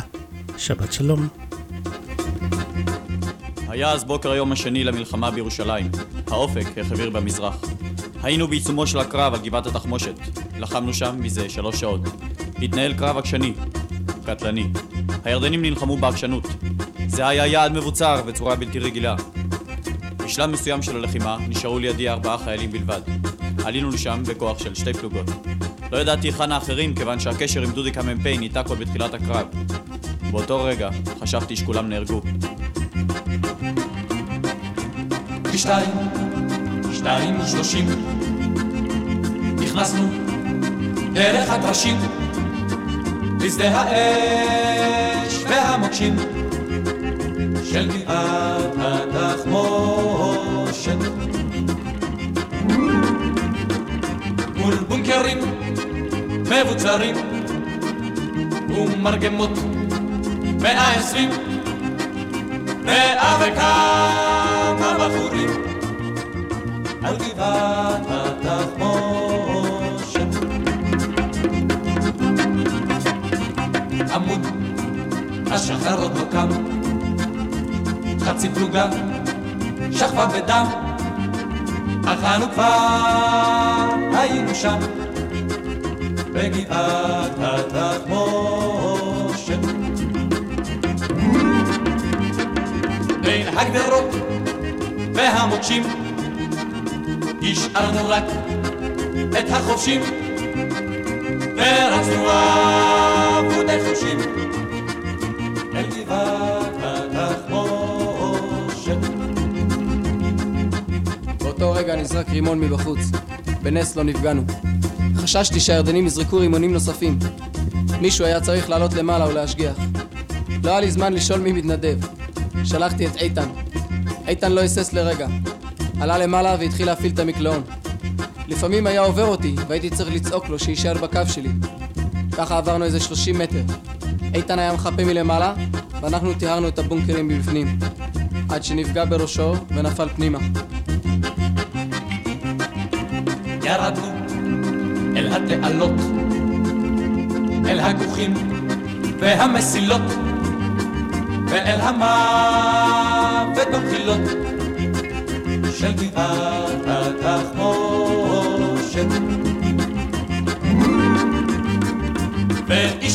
שבת שלום. היה אז בוקר היום השני למלחמה בירושלים. האופק החביר במזרח. היינו בעיצומו של הקרב על גבעת התחמושת. לחמנו שם מזה שלוש שעות. התנהל קרב עקשני, קטלני. הירדנים נלחמו בעקשנות. זה היה יעד מבוצר בצורה בלתי רגילה. בשלב מסוים של הלחימה נשארו לידי ארבעה חיילים בלבד. עלינו לשם בכוח של שתי פלוגות. לא ידעתי היכן האחרים כיוון שהקשר עם דודיק המ"פ ניתק עוד בתחילת הקרב. באותו רגע חשבתי שכולם נהרגו. שתיים, שתיים ושלושים, נכנסנו דרך הטרשים, לשדה האש והמוקשים של גבעת התחמושת. מול בונקרים מבוצרים ומרגמות מאה עשרים מאה וכמה בחורים על גבעת התחמושת. עמוד השחר עוד לא קם, חצי פלוגה שכבה בדם, כבר היינו שם, בגבעת התחמושת. בין הגדרות והמוקשים השארנו רק את החובשים ורצנו אבודי באותו רגע נזרק רימון מבחוץ. בנס לא נפגענו. חששתי שהירדנים יזרקו רימונים נוספים. מישהו היה צריך לעלות למעלה ולהשגיח. לא היה לי זמן לשאול מי מתנדב. שלחתי את איתן. איתן לא היסס לרגע. עלה למעלה והתחיל להפעיל את המקלעון. לפעמים היה עובר אותי, והייתי צריך לצעוק לו שיישאר בקו שלי. ככה עברנו איזה 30 מטר. איתן היה מחפה מלמעלה, ואנחנו טיהרנו את הבונקרים מבפנים. עד שנפגע בראשו ונפל פנימה. ירדנו אל התעלות, אל הכוכים והמסילות, ואל המוות במחילות של גבעת התחמושת.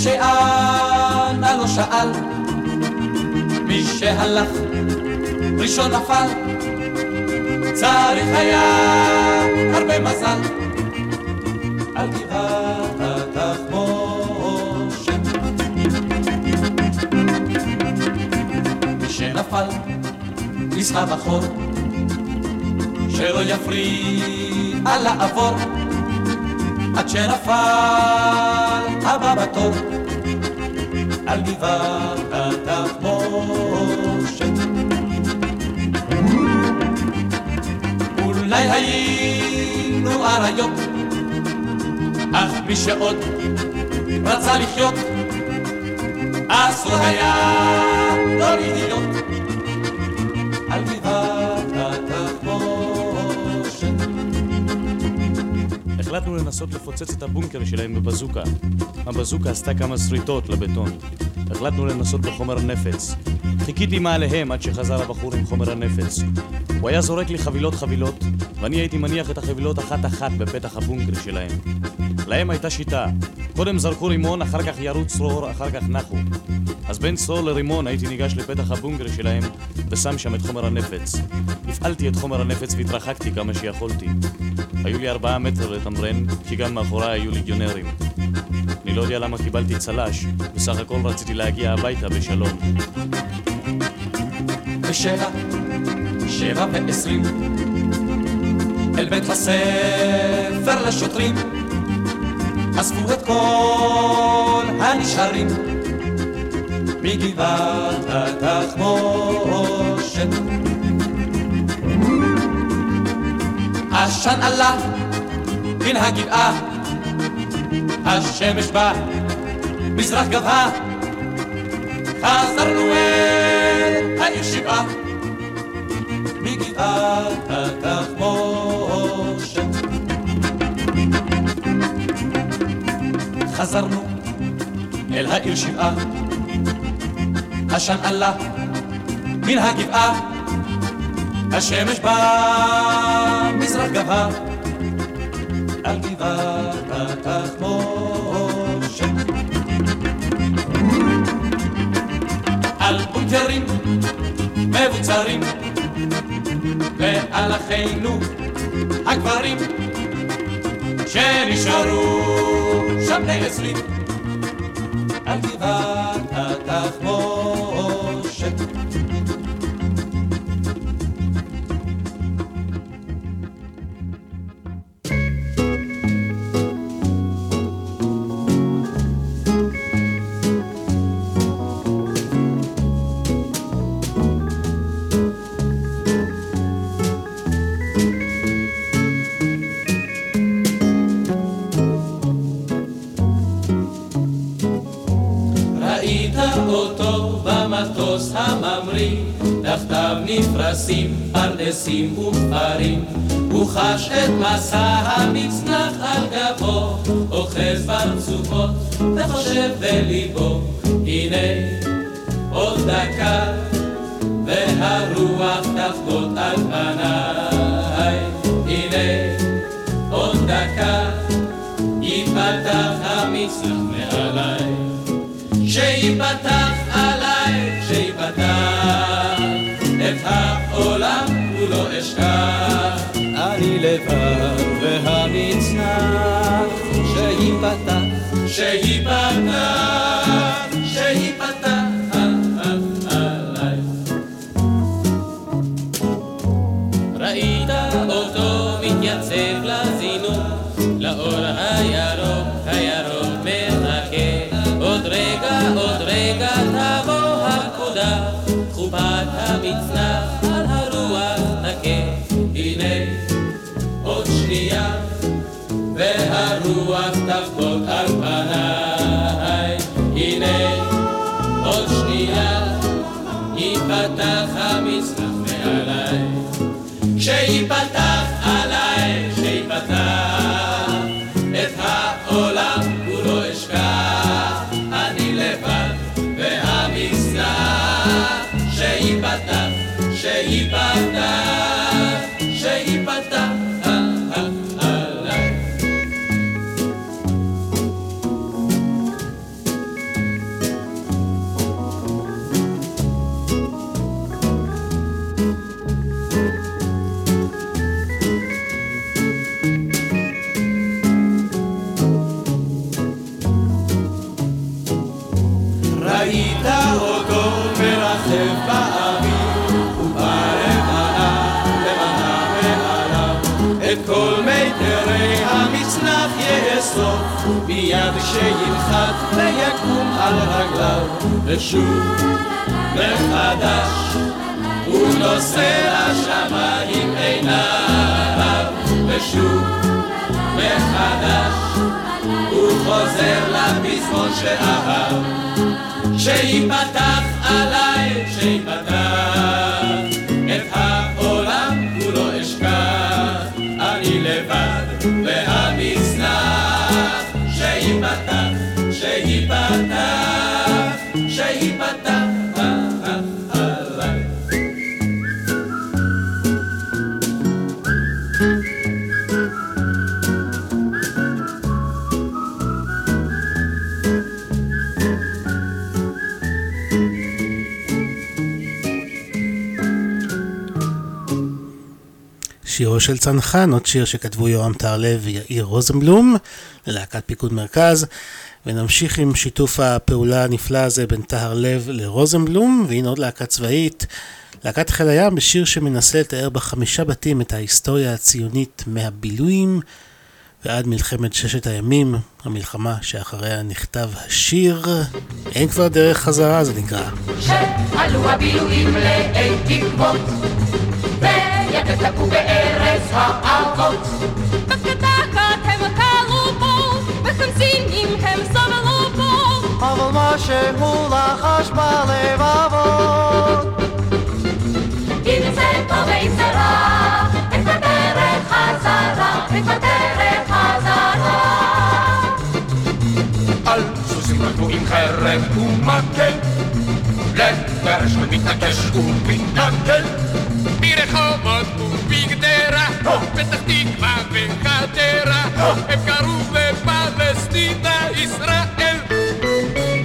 שאנה לא שאל, מי שהלך ראשון נפל, צריך היה הרבה מזל על גבעת התחמושת. שנפל, ניסה בחור, שלא יפריע לעבור, עד שנפל הבא בתור, על גבעת התחמושת. אולי היינו אריות, אך מי שעוד רצה לחיות, אסור היה לא להיות על גבעת התחמושת. החלטנו לנסות לפוצץ את הבונקר שלהם בבזוקה. הבזוקה עשתה כמה שריטות לבטון. החלטנו לנסות בחומר נפץ. חיכיתי מעליהם עד שחזר הבחור עם חומר הנפץ. הוא היה זורק לי חבילות חבילות, ואני הייתי מניח את החבילות אחת-אחת בפתח הבונקר שלהם. להם הייתה שיטה. קודם זרקו רימון, אחר כך ירו צרור, אחר כך נחו. אז בין צרור לרימון הייתי ניגש לפתח הבונקר שלהם ושם שם את חומר הנפץ. הפעלתי את חומר הנפץ והתרחקתי כמה שיכולתי. היו לי ארבעה מטר לתמרן, כי גם מאחוריי היו ליגיונרים. אני לא יודע למה קיבלתי צל"ש, בסך הכל רציתי להגיע הביתה בשלום. בשבע, שבע ועשרים, אל בית הספר לשוטרים, אספו את כל הנשארים מגבעת התחמושת. עשן עלה מן הגבעה, השמש בא, מזרח גבהה, חזרנו אל העיר שבעה, התחמושת. חזרנו אל העיר שבעה, עשן עלה מן הגבעה, השמש בא, מזרח גבהה, על גבעת התחמושת. על בונקרים מבוצרים, ועל אחינו הגברים, שנשארו שם בני עשרים, על גבעת התחמושת. פרדסים וכפרים. הוא חש את מסע המצנח על גבו, אוחז ברצופות וחושב בליבו, הנה עוד דקה, והרוח תחבוט על פניי. הנה עוד דקה, ייפתח המצנח מעליי. שיפתח bye שינחת ויקום על רגליו ושוב מחדש הוא נושא לשמיים עיניו ושוב מחדש הוא חוזר לפזמון שאהב שיפתח עליי, שיפתח שירו של צנחן, עוד שיר שכתבו יורם טהרלב ויאיר רוזנבלום ללהקת פיקוד מרכז. ונמשיך עם שיתוף הפעולה הנפלא הזה בין טהרלב לרוזנבלום והנה עוד להקה צבאית. להקת חיל הים בשיר שמנסה לתאר בחמישה בתים את ההיסטוריה הציונית מהבילויים ועד מלחמת ששת הימים, המלחמה שאחריה נכתב השיר. אין כבר דרך חזרה זה נקרא. שעלו הבילויים לאי תקוות, ויתד תקעו בארץ האבות. בקדקת הם קלו בו, בחמסינים הם סבלו בו. אבל משהו לחש בלבבות אם זה טוב ואם זה רע, אין כבר דרך חזרה, אין כבר דרך חזרה. על סוסים רקבו עם חרב ומקל, לגרש ומתנקש ומתנגל. ברחובות ובגדרה, פתח תקווה וחדרה, הם קראו לפלסטינה ישראל.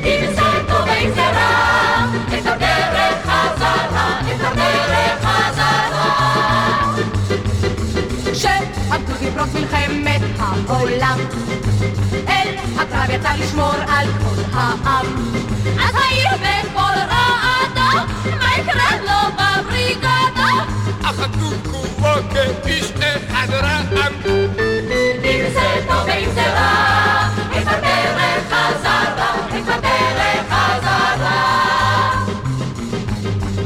אם זה טוב ואם זה רע, אין כבר דרך חזרה, אין כבר דרך חזרה. שעמדו לפרוץ מלחמת העולם אל הקרב יצא לשמור על כבוד העם אז העיר בכל רעדה, מה יקרה לו בבריגדה? אחדו כולו כאיש אחד רעם. אם זה טוב ואם זה רע, כבר דרך חזרה, כבר דרך חזרה.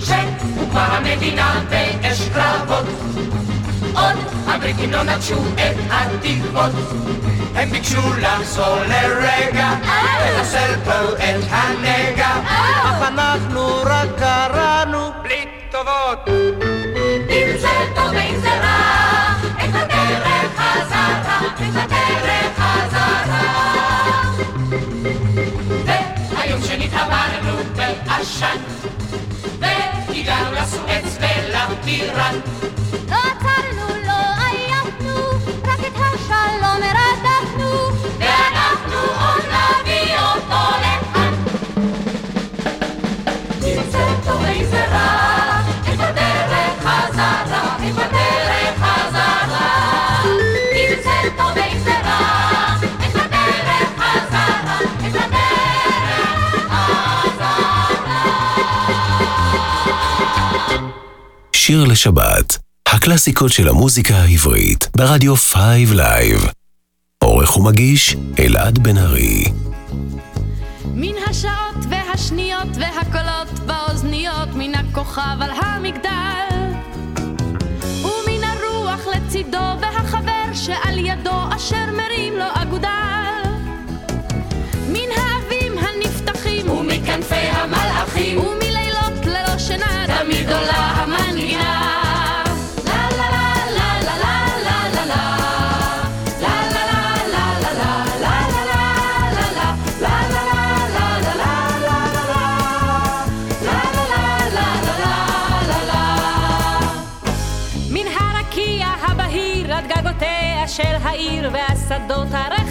שהוקמה המדינה באש קרבות, עוד הבריטים לא נטשו את התקוות. הם ביקשו לחזור לרגע, לחסל פה את הנגע. אך אנחנו רק קראנו בלי טובות. Schan, vediamo la Suez, bella tirana. שיר לשבת, הקלאסיקות של המוזיקה העברית, ברדיו 5 Live. עורך ומגיש, אלעד בן ארי. מן השעות והשניות והקולות באוזניות, מן הכוכב על המגדל. ומן הרוח לצידו והחבר שעל ידו אשר מרים לו אגודל. מן העבים הנפתחים ומכנפי גדולה המנגינה של העיר והשדות הרעים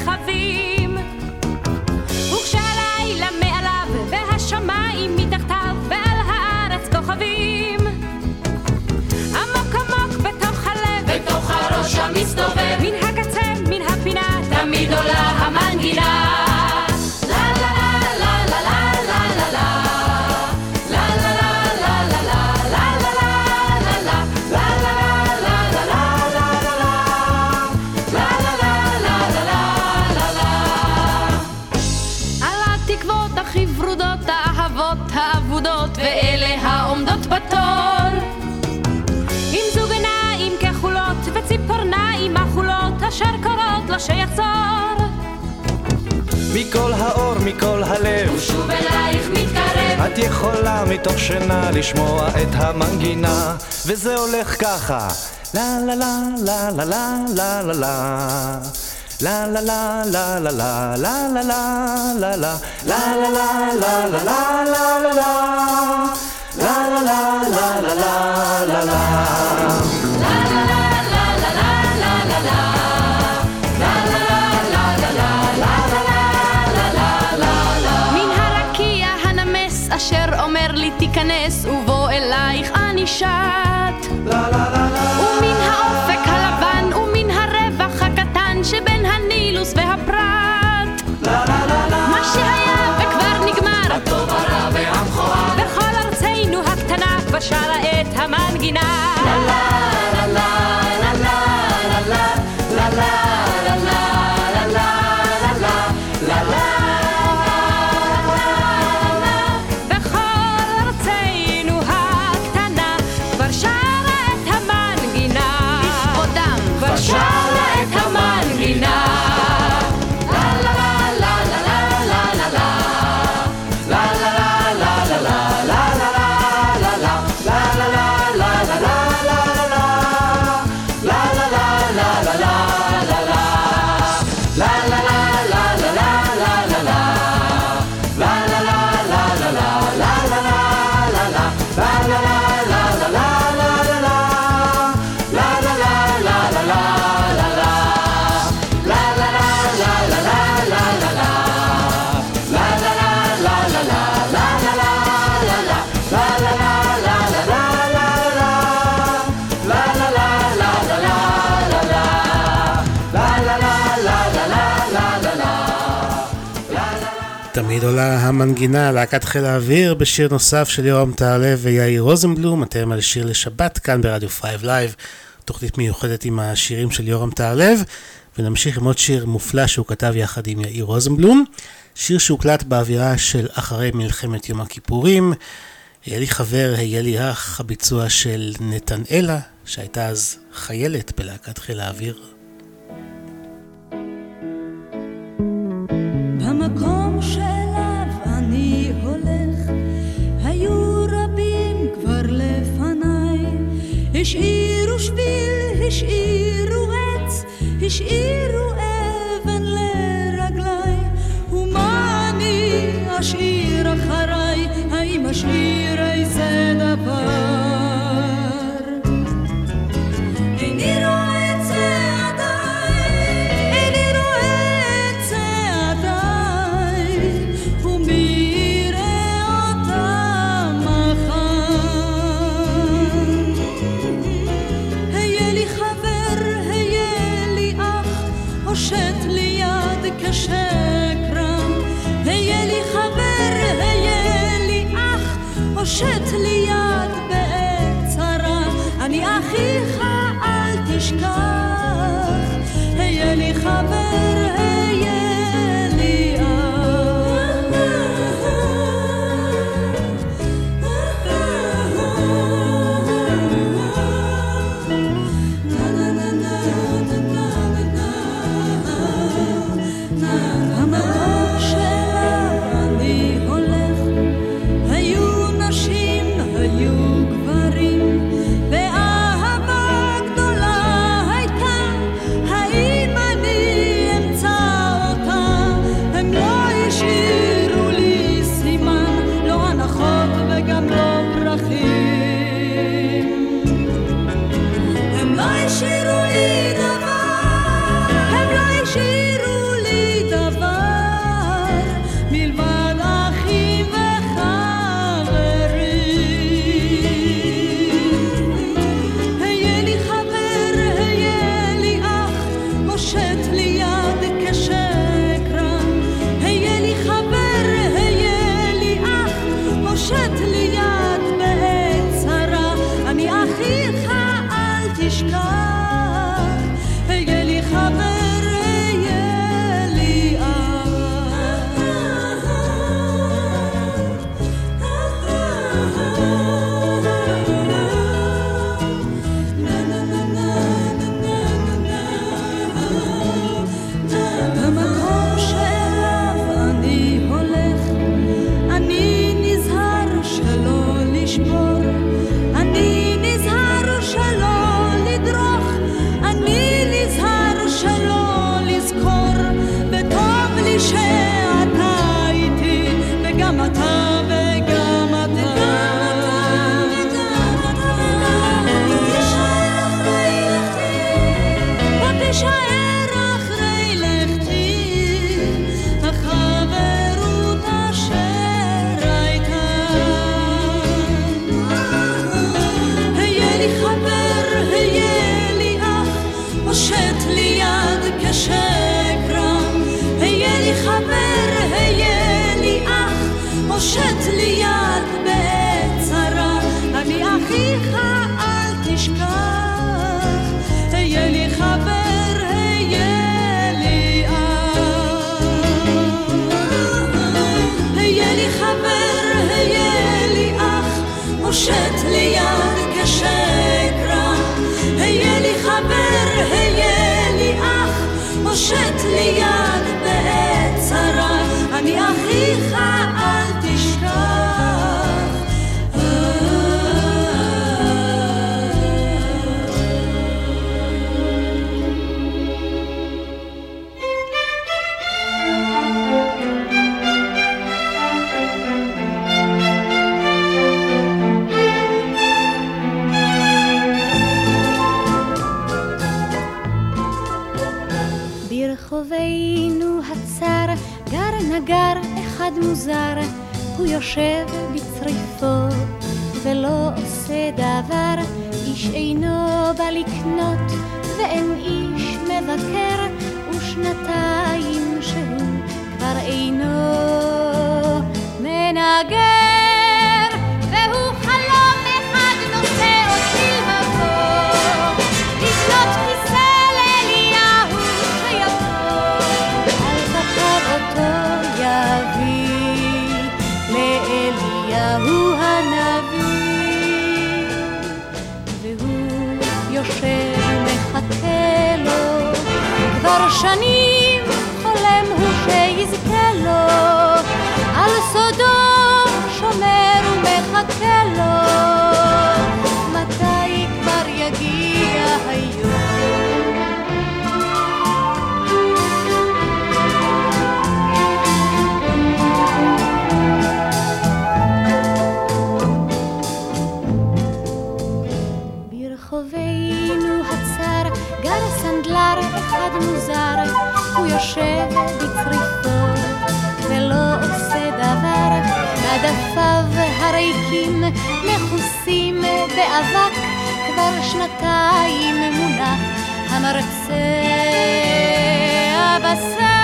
שיחזור מכל האור, מכל הלב. ושוב אלייך מתקרב. את יכולה מתוך שינה לשמוע את המנגינה, וזה הולך ככה. לה לה לה לה לה לה לה לה לה La la la la la la la la la la la la la la la la la la la la La la la la la la la תיכנס ובוא אלייך אני שט ומן האופק הלבן ומן הרווח הקטן שבין הנילוס והפרת מה שהיה וכבר נגמר. הטוב הרע והמכוער בכל ארצנו הקטנה כבר שרה את המנגינה. בכל תמיד עולה המנגינה, להקת חיל האוויר, בשיר נוסף של יורם טהרלב ויאיר רוזנבלום, אתם על שיר לשבת, כאן ברדיו 5 Live, תוכנית מיוחדת עם השירים של יורם טהרלב, ונמשיך עם עוד שיר מופלא שהוא כתב יחד עם יאיר רוזנבלום, שיר שהוקלט באווירה של אחרי מלחמת יום הכיפורים, היה לי חבר, היה לי אח, הביצוע של נתנאלה, שהייתה אז חיילת בלהקת חיל האוויר. השאירו שביל, השאירו עץ, השאירו אבן לרגליי. ומה אני אשאיר אחריי? האם אשאיר איזה דבר? הוא יושב בצריפו, ולא עושה דבר, איש אינו בא לקנות, ואין איש מבקר, ושנתיים שהוא כבר אינו מנגן. Shani הוא יושב בצריפו, ולא עושה דבר, מדפיו הריקים מכוסים באבק, כבר שנתיים מונח המרצה הבשר.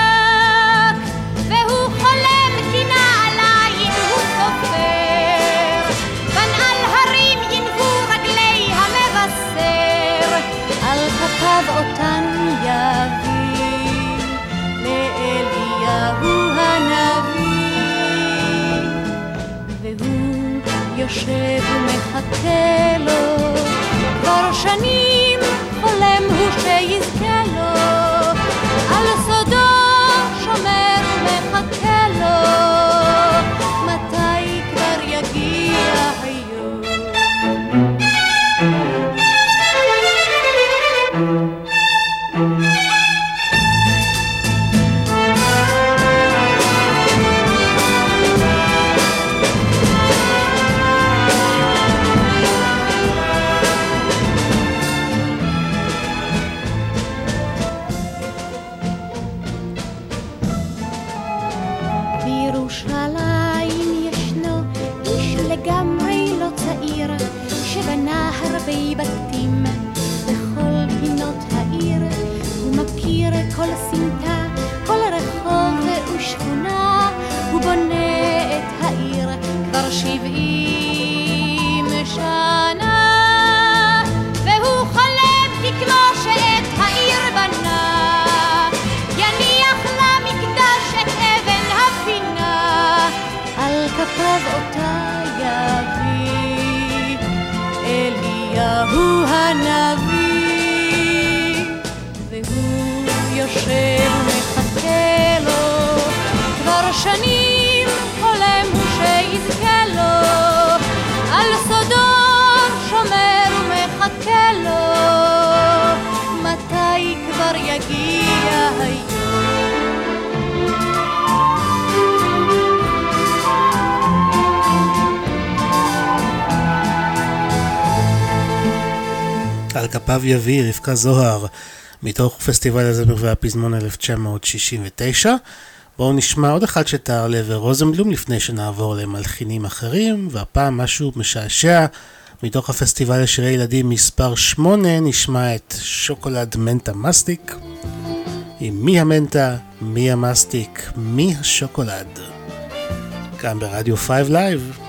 שלו כבר שנים פב יביא, רבקה זוהר, מתוך פסטיבל הזמר והפזמון 1969. בואו נשמע עוד אחד שטהרלב ורוזנבלום לפני שנעבור למלחינים אחרים, והפעם משהו משעשע. מתוך הפסטיבל לשירי ילדים מספר 8 נשמע את שוקולד מנטה מסטיק. עם מי המנטה, מי המסטיק, מי השוקולד. כאן ברדיו 5 Live.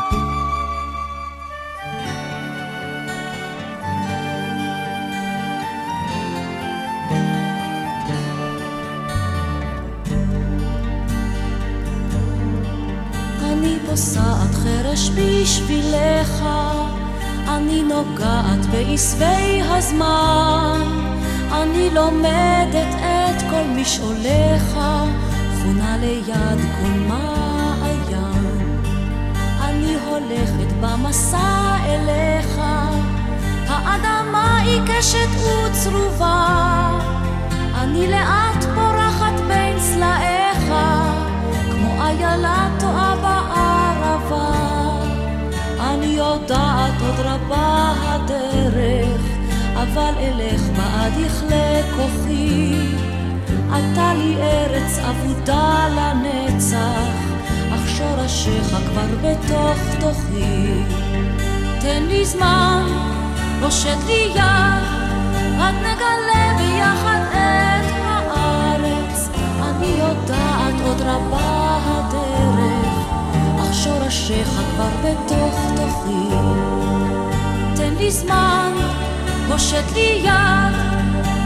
משעוליך, חונה ליד כל מעיין. אני הולכת במסע אליך, האדמה עיקשת וצרובה, אני לאט פורחת בין סלעיך, כמו איילה טועה בערבה. אני יודעת עוד רבה הדרך, אבל אלך בעד יכלה כוחי. אתה לי ארץ אבודה לנצח, אך שורשיך כבר בתוך תוכי. תן לי זמן, פושט לי יד, רק נגלה ביחד את הארץ. אני יודעת עוד רבה הדרך. שורשיך כבר בתוך תוכי. תן לי זמן, פושט לי יד,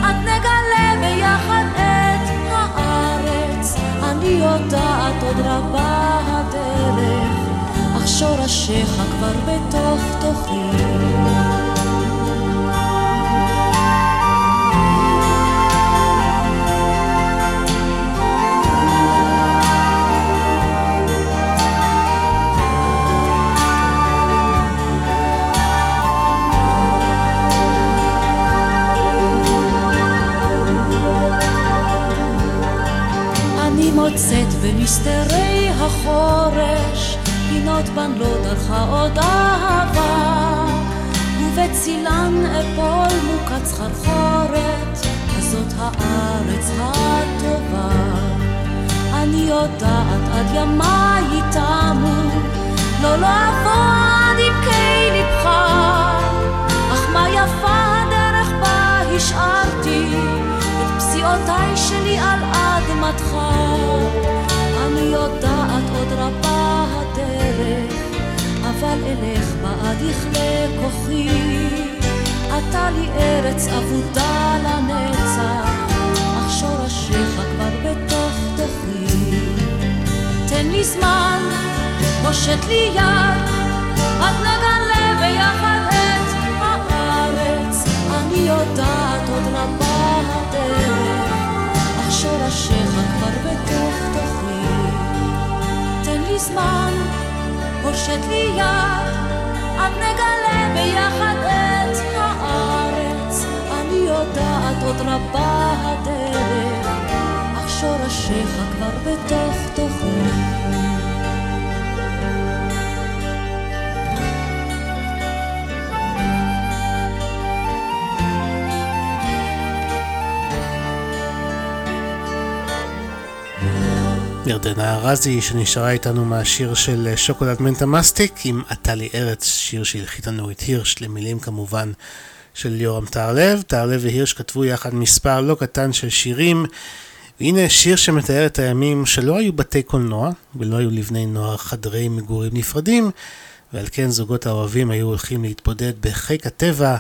עד נגלה ביחד את הארץ. אני יודעת עוד רבה הדרך, אך שורשיך כבר בתוך תוכי. מוצאת במסתרי החול שנות בן לא דרכה עוד אהבה, ובצילן אפול מוקץ חרחורת, הזאת הארץ הטובה. אני יודעת עד ימיי תמו, לא לעבוד עם קי לבך, אך מה יפה הדרך בה השארתי את פסיעותיי שלי על אדמתך. אני יודעת עוד רבה הדרך, אבל אלך בעד יכלה כוחי. אתה לי ארץ אבודה לנצח, אך שורשיך כבר בתוך תוכי. תן לי זמן, פושט לי יד, עד נגלה ביחד את הארץ. אני יודעת עוד רבה הדרך, אך שורשיך כבר בתוך תוכי. תן לי זמן, פושט לי יד, עד נגלה ביחד את הארץ. אני יודעת עוד רבה הדרך, אך שורשיך כבר בתוך תוכי. ירדנה ארזי שנשארה איתנו מהשיר של שוקולד מנטה מסטיק עם "עתה לי ארץ", שיר שהלחיתה נורית הירש, למילים כמובן של יורם טהרלב. טהרלב והירש כתבו יחד מספר לא קטן של שירים. והנה שיר שמתאר את הימים שלא היו בתי קולנוע ולא היו לבני נוער חדרי מגורים נפרדים ועל כן זוגות האוהבים היו הולכים להתבודד בחיק הטבע.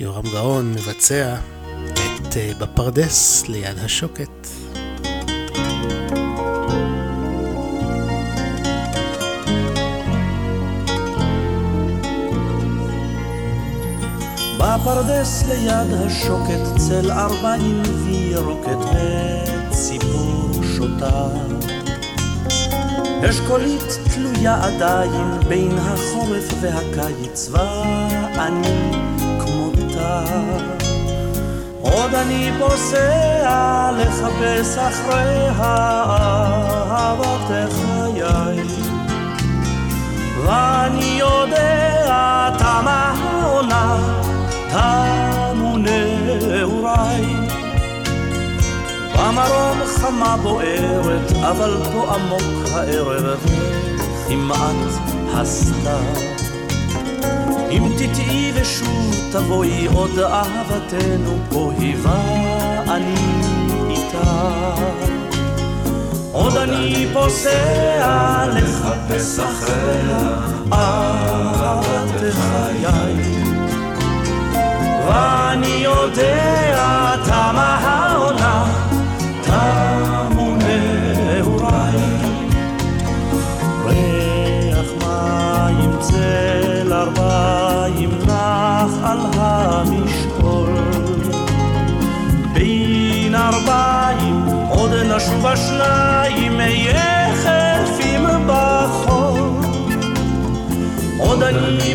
יורם גאון מבצע את אה, בפרדס ליד השוקת. בפרדס ליד השוקת צל ארבעים וירוקת וציפור שותה. אשכולית תלויה עדיין בין החורף והקיץ ואני כמותה. עוד אני פוסע לחפש אחרי אהבת חיי ואני יודע תמה העונה תמו נעוריי. במרום חמה בוערת, אבל פה עמוק הערב כמעט הסתיו. אם תטעי ושוב תבואי עוד אהבתנו פה היווה אני איתה. עוד אני פוסע לחפש אחריה אהבת חיי. ואני יודע תמה העונה, תמו נעוריי. ריח מים צל ארבעים נח על המשעול. בין ארבעים עוד נשוב השניים יחפים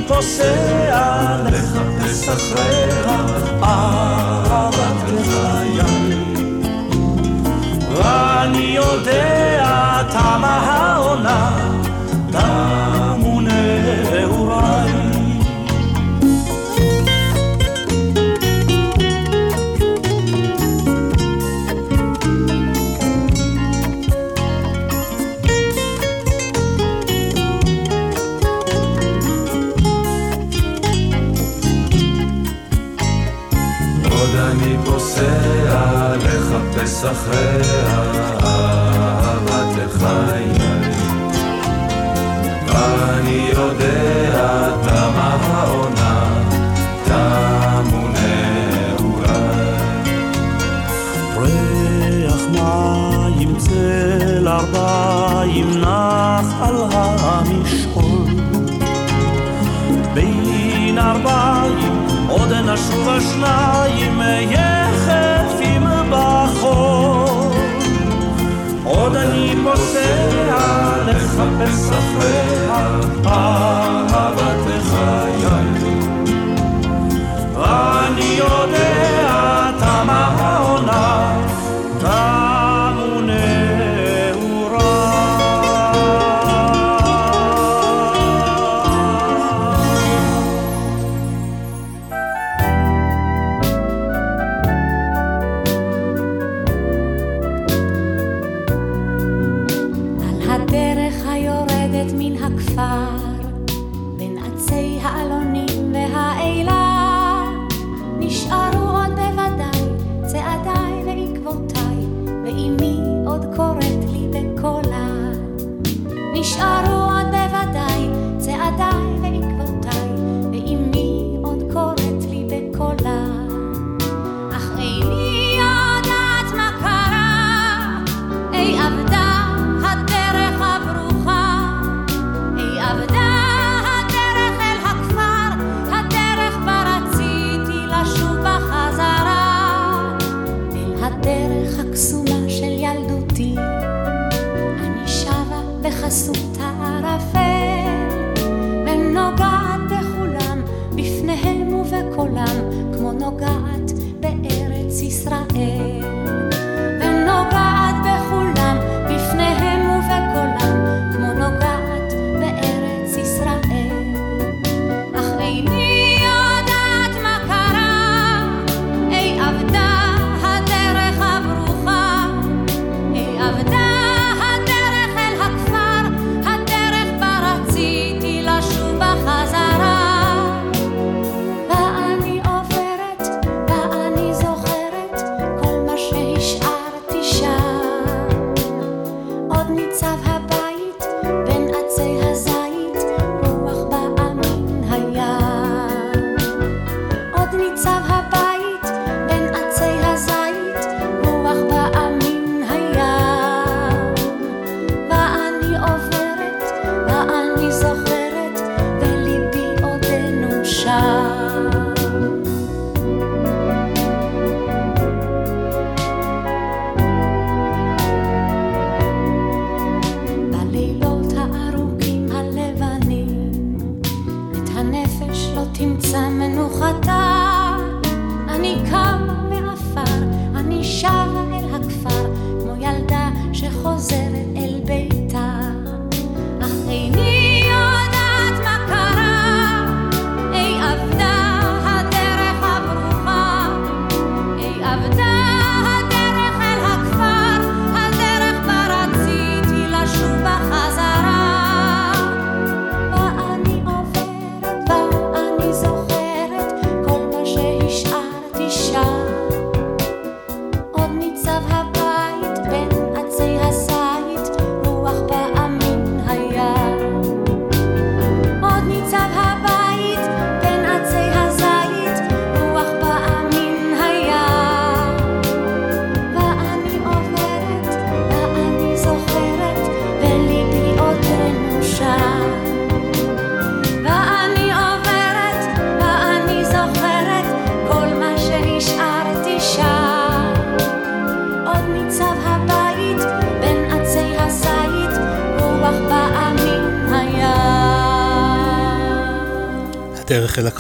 פוסע לחפש אחריה אהבת חיי. ואני יודע תמה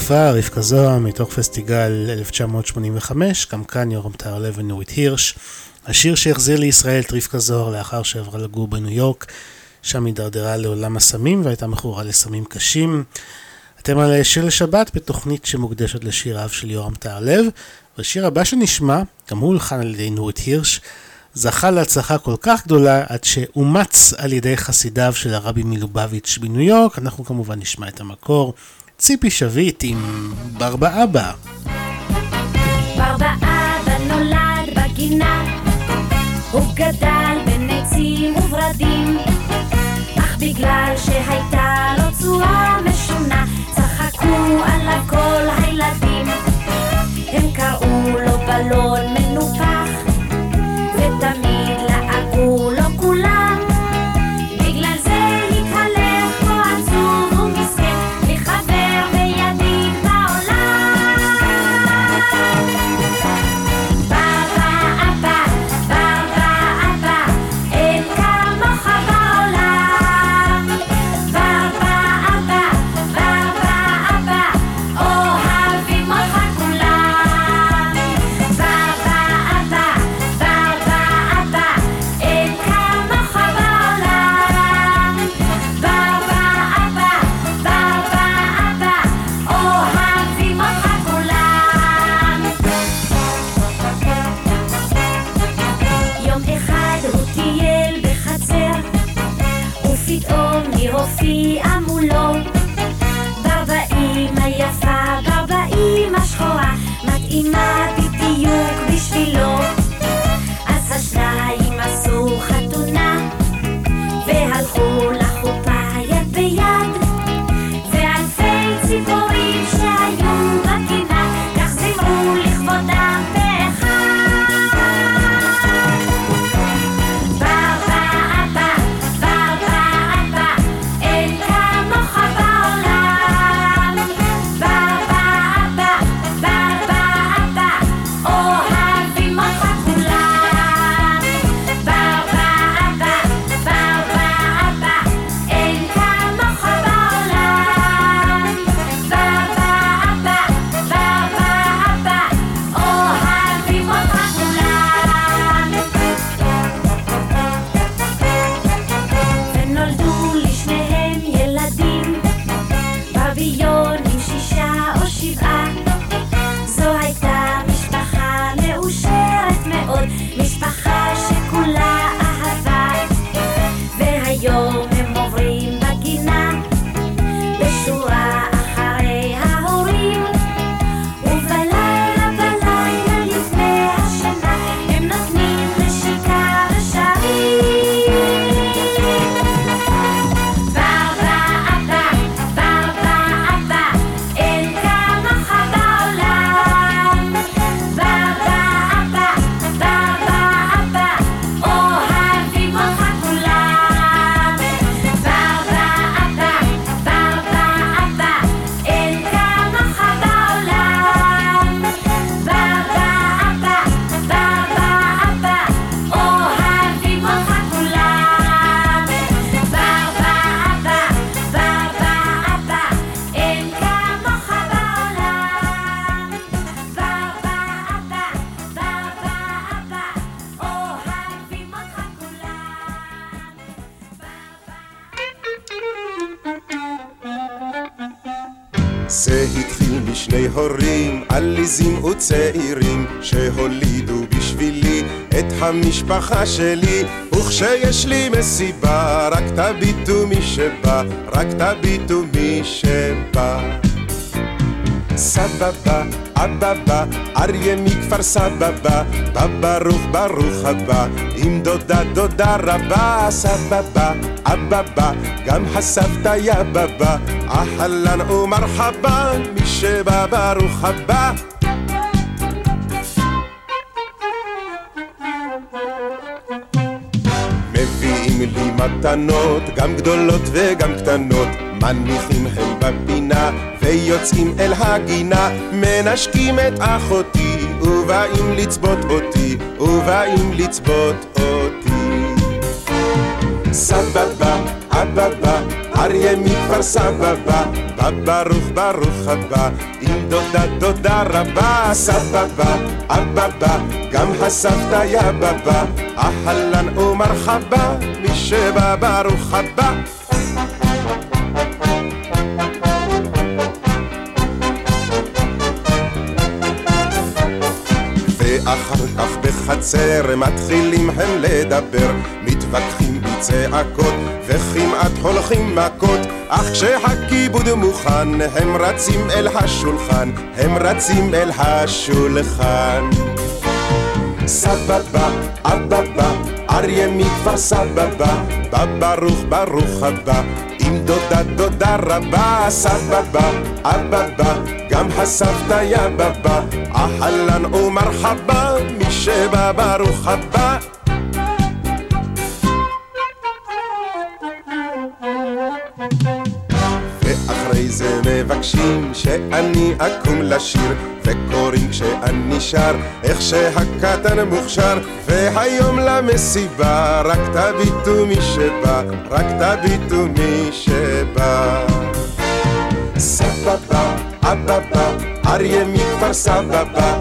הכפר, רבקה זוהר, מתוך פסטיגל 1985, גם כאן יורם טהרלב ונורית הירש. השיר שהחזיר לישראל את רבקה זוהר לאחר שעברה לגור בניו יורק, שם הידרדרה לעולם הסמים והייתה מכורה לסמים קשים. אתם על שיר לשבת בתוכנית שמוקדשת לשיריו של יורם טהרלב, והשיר הבא שנשמע, גם הוא הולחן על ידי נורית הירש, זכה להצלחה כל כך גדולה עד שאומץ על ידי חסידיו של הרבי מלובביץ' בניו יורק. אנחנו כמובן נשמע את המקור. ציפי שביט עם ברבאבא. ברבאבא נולד בגינה, הוא גדל בין עצים וורדים, אך בגלל שהייתה לו צורה משונה, צחקו עליו כל הילדים. הם קראו לו בלון מנופח, ותמיד לעגו המשפחה שלי וכשיש לי מסיבה רק תביטו מי שבא, רק תביטו מי שבא סבבה, אבבה, אריה מכפר סבבה, בא ברוך ברוך הבא, עם דודה דודה רבה, סבבה, אבבה, גם הסבתא יבבה, אהלן ומרחבה, מי שבא ברוך הבא. מתנות, גם גדולות וגם קטנות, מניחים הם בפינה, ויוצאים אל הגינה, מנשקים את אחותי, ובאים לצבות אותי, ובאים לצבות אותי. סבבה, אבבה, אריה מכפר סבבה, בא ברוך ברוך הבא, עם דודה דודה רבה, סבבה, אבבה, גם הסבתא יבבה, אהלן ומרחבה, מי שבא ברוך הבא. ואחר כך בחצר מתחילים הם לדבר, מתווכחים בצעקות וכמעט הולכים מכות, אך כשהכיבוד מוכן הם רצים אל השולחן, הם רצים אל השולחן. סבבה, אבבה, אריה מכפר סבבה, בא ברוך ברוך הבא, עם דודה דודה רבה, סבבה, אבבה, גם הסבתא יבבה, אהלן ומרחבה, מי שבא ברוך הבא. מבקשים שאני אקום לשיר וקוראים כשאני שר איך שהקטן מוכשר. והיום למסיבה רק תביטו מי שבא רק תביטו מי שבא. סבבה, אבבה, אריה מכפר סבבה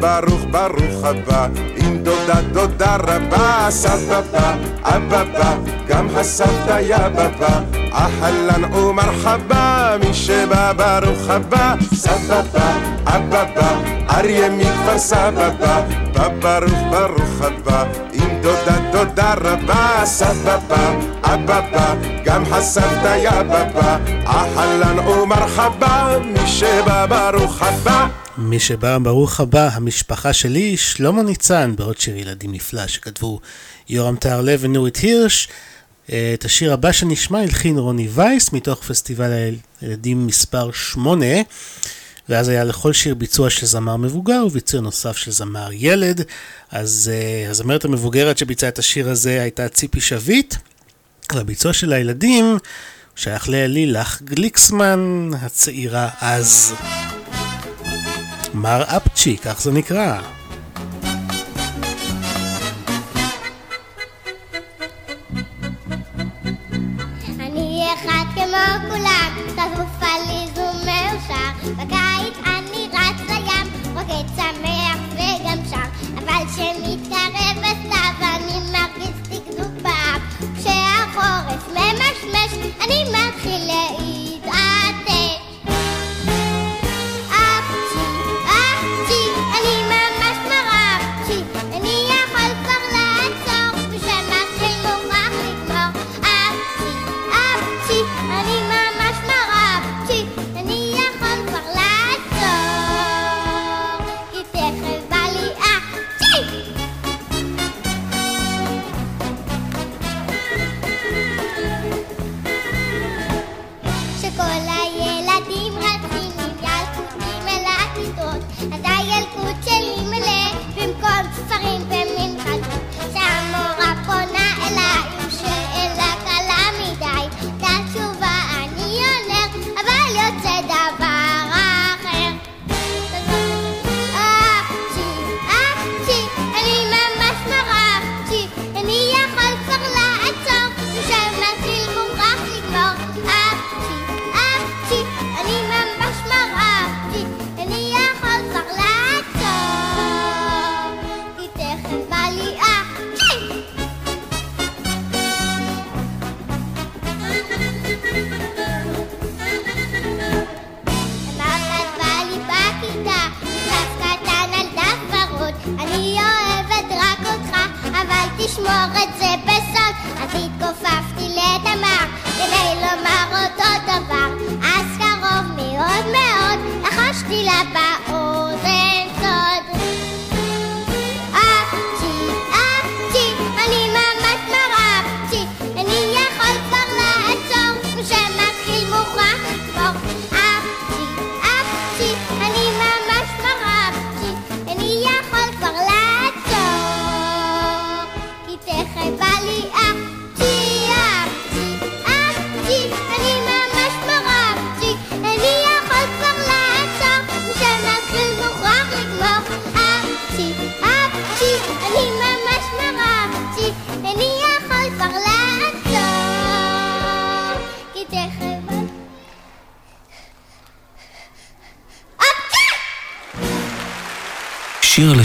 בא ברוך הבא. עם דודה דודה רבה סבבה, אבבה, גם הסבתא יבבה. אהלן ומרחבה מי שבא ברוך הבא. סבבה, אבבה, אריה מכפר סבבה בא ברוך הבא. עם דודה דודה רבה, סבבה, אבבה, גם הסבתא יא בבא, אהלן ומרחבה, מי שבא ברוך הבא. מי שבא ברוך הבא, המשפחה שלי, שלמה ניצן, בעוד שיר ילדים נפלא שכתבו יורם טהרלב ונורית הירש. אה, את השיר הבא שנשמע הלחין רוני וייס מתוך פסטיבל הילדים מספר 8 ואז היה לכל שיר ביצוע של זמר מבוגר וביצוע נוסף של זמר ילד. אז uh, הזמרת המבוגרת שביצעה את השיר הזה הייתה ציפי שביט. והביצוע של הילדים שייך ללילך גליקסמן הצעירה אז מר אפצ'י, כך זה נקרא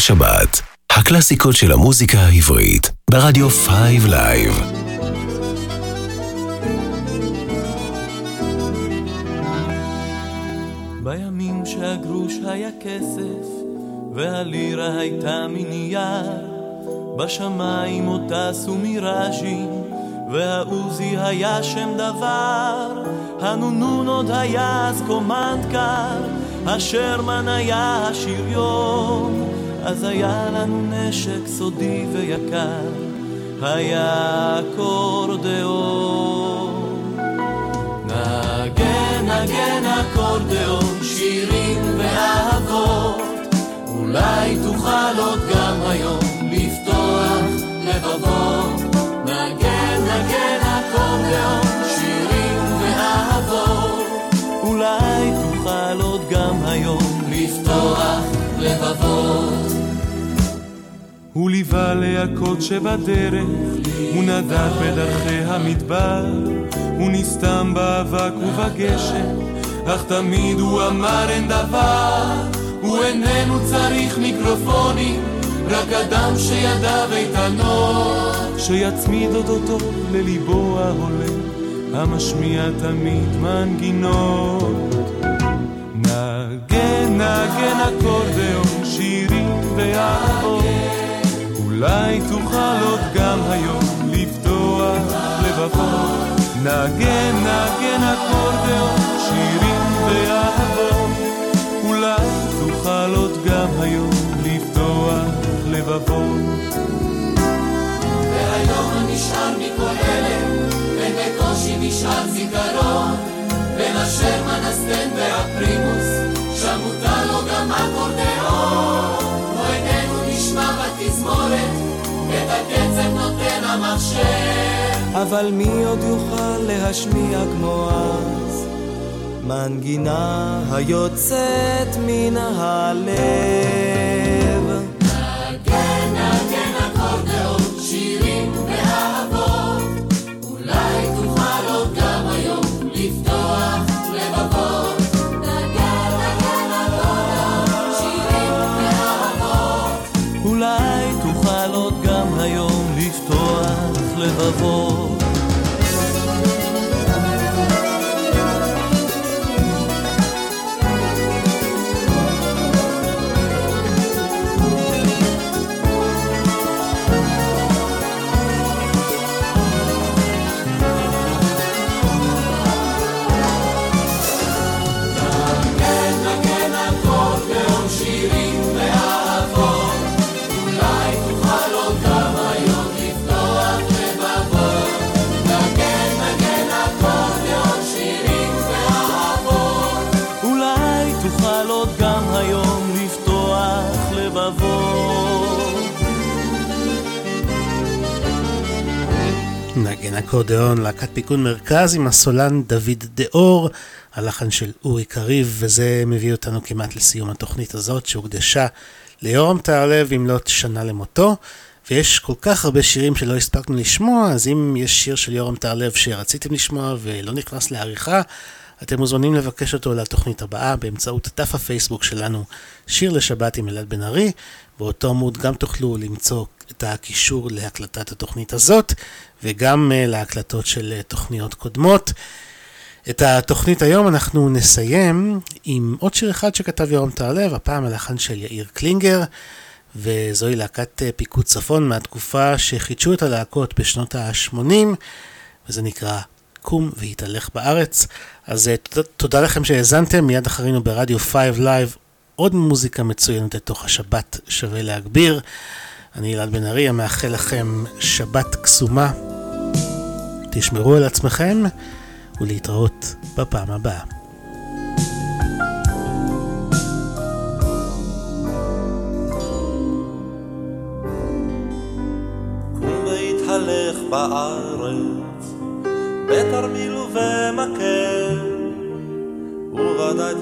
לשבת, הקלאסיקות של המוזיקה העברית, ברדיו 5 Live. בימים שהגרוש היה כסף, והלירה הייתה מנייר, בשמיים עוד טסו מיראז'ים, והעוזי היה שם דבר, הנון נון עוד היה אז קומנדקר, השרמן היה השריון, אז היה לנו נשק סודי ויקר, היה אקורדיאון. נגן, נגן אקורדיאון, שירים ואהבות, אולי תוכל עוד גם היום לפתוח לבבות. נגן, נגן אקורדיאון, אולי תוכל עוד גם היום לפתוח לבבות. הוא ליווה להכות שבדרך, הוא נדד בדרכי המדבר, הוא נסתם באבק ובגשם, אך תמיד הוא אמר אין דבר, הוא איננו צריך מיקרופונים, רק אדם שידיו איתנות, שיצמיד אותו לליבו ההולם, המשמיע תמיד מנגינות. נגן, נגן אקורדיאון, שירים ואהבות אולי תוכל עוד גם היום לפתוח לבבות, נגן נגן אקורדיאון, שירים ואהבות, אולי תוכל עוד גם היום לפתוח לבבות. והיום מכל אלה, ובקושי נשאר זיכרון, בין אשר מנסטן והפרימוס, שם מותר לו גם אקורדיאון. את הקצב נותן המחשב. אבל מי עוד יוכל להשמיע כמו אז? מנגינה היוצאת מן הלב. נגן, נגן נגן אקורדיאון, להקת פיקוד מרכז עם הסולן דוד דאור, הלחן של אורי קריב, וזה מביא אותנו כמעט לסיום התוכנית הזאת שהוקדשה ליורם טהרלב במלאת שנה למותו. ויש כל כך הרבה שירים שלא הספקנו לשמוע, אז אם יש שיר של יורם טהרלב שרציתם לשמוע ולא נכנס לעריכה, אתם מוזמנים לבקש אותו לתוכנית הבאה באמצעות דף הפייסבוק שלנו, שיר לשבת עם אלעד בן ארי. באותו עמוד גם תוכלו למצוא את הקישור להקלטת התוכנית הזאת, וגם uh, להקלטות של uh, תוכניות קודמות. את התוכנית היום אנחנו נסיים עם עוד שיר אחד שכתב יורם טהרלב, הפעם הלחן של יאיר קלינגר, וזוהי להקת uh, פיקוד צפון מהתקופה שחידשו את הלהקות בשנות ה-80, וזה נקרא קום והתהלך בארץ. אז תודה, תודה לכם שהאזנתם, מיד אחרינו ברדיו 5 Live עוד מוזיקה מצוינת לתוך השבת שווה להגביר. אני אלעד בן ארי, המאחל לכם שבת קסומה. תשמרו על עצמכם ולהתראות בפעם הבאה.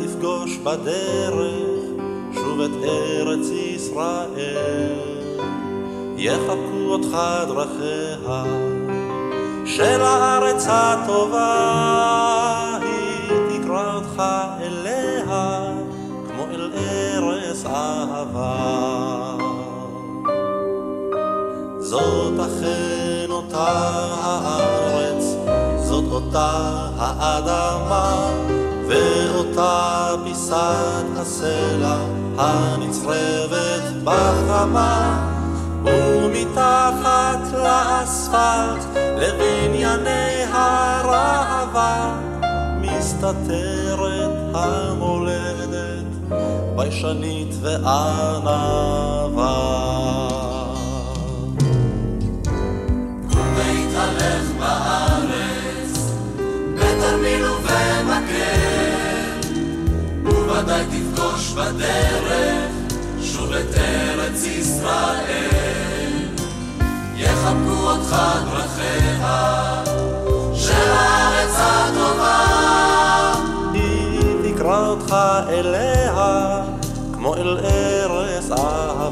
תפגוש בדרך שוב את ארץ ישראל. יחבקו אותך דרכיה של הארץ הטובה, היא תקרא אותך אליה כמו אל ארץ אהבה. זאת אכן אותה הארץ, זאת אותה האדמה, ואותה פיסת הסלע הנצרבת בחמה, ומתחת לאספלט לבנייני הראווה, מסתתרת המולדת, ביישנית וענווה. וודאי תפגוש בדרך שוב את ארץ ישראל. יחבקו אותך דרכיה של הארץ הטובה. היא תקרא אותך אליה כמו אל ארץ אהבה.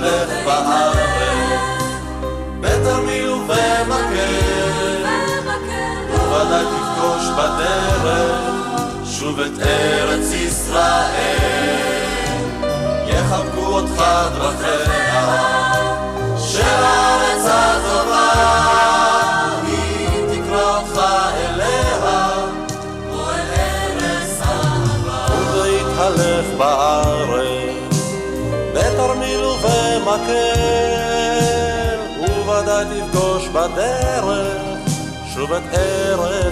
בארץ, בתרמיל ובמקל, ובוודאי תפגוש בדרך שוב את ארץ ישראל. יחבקו אותך דרכיה של הארץ הטובה, היא וודאי תפגוש בדרך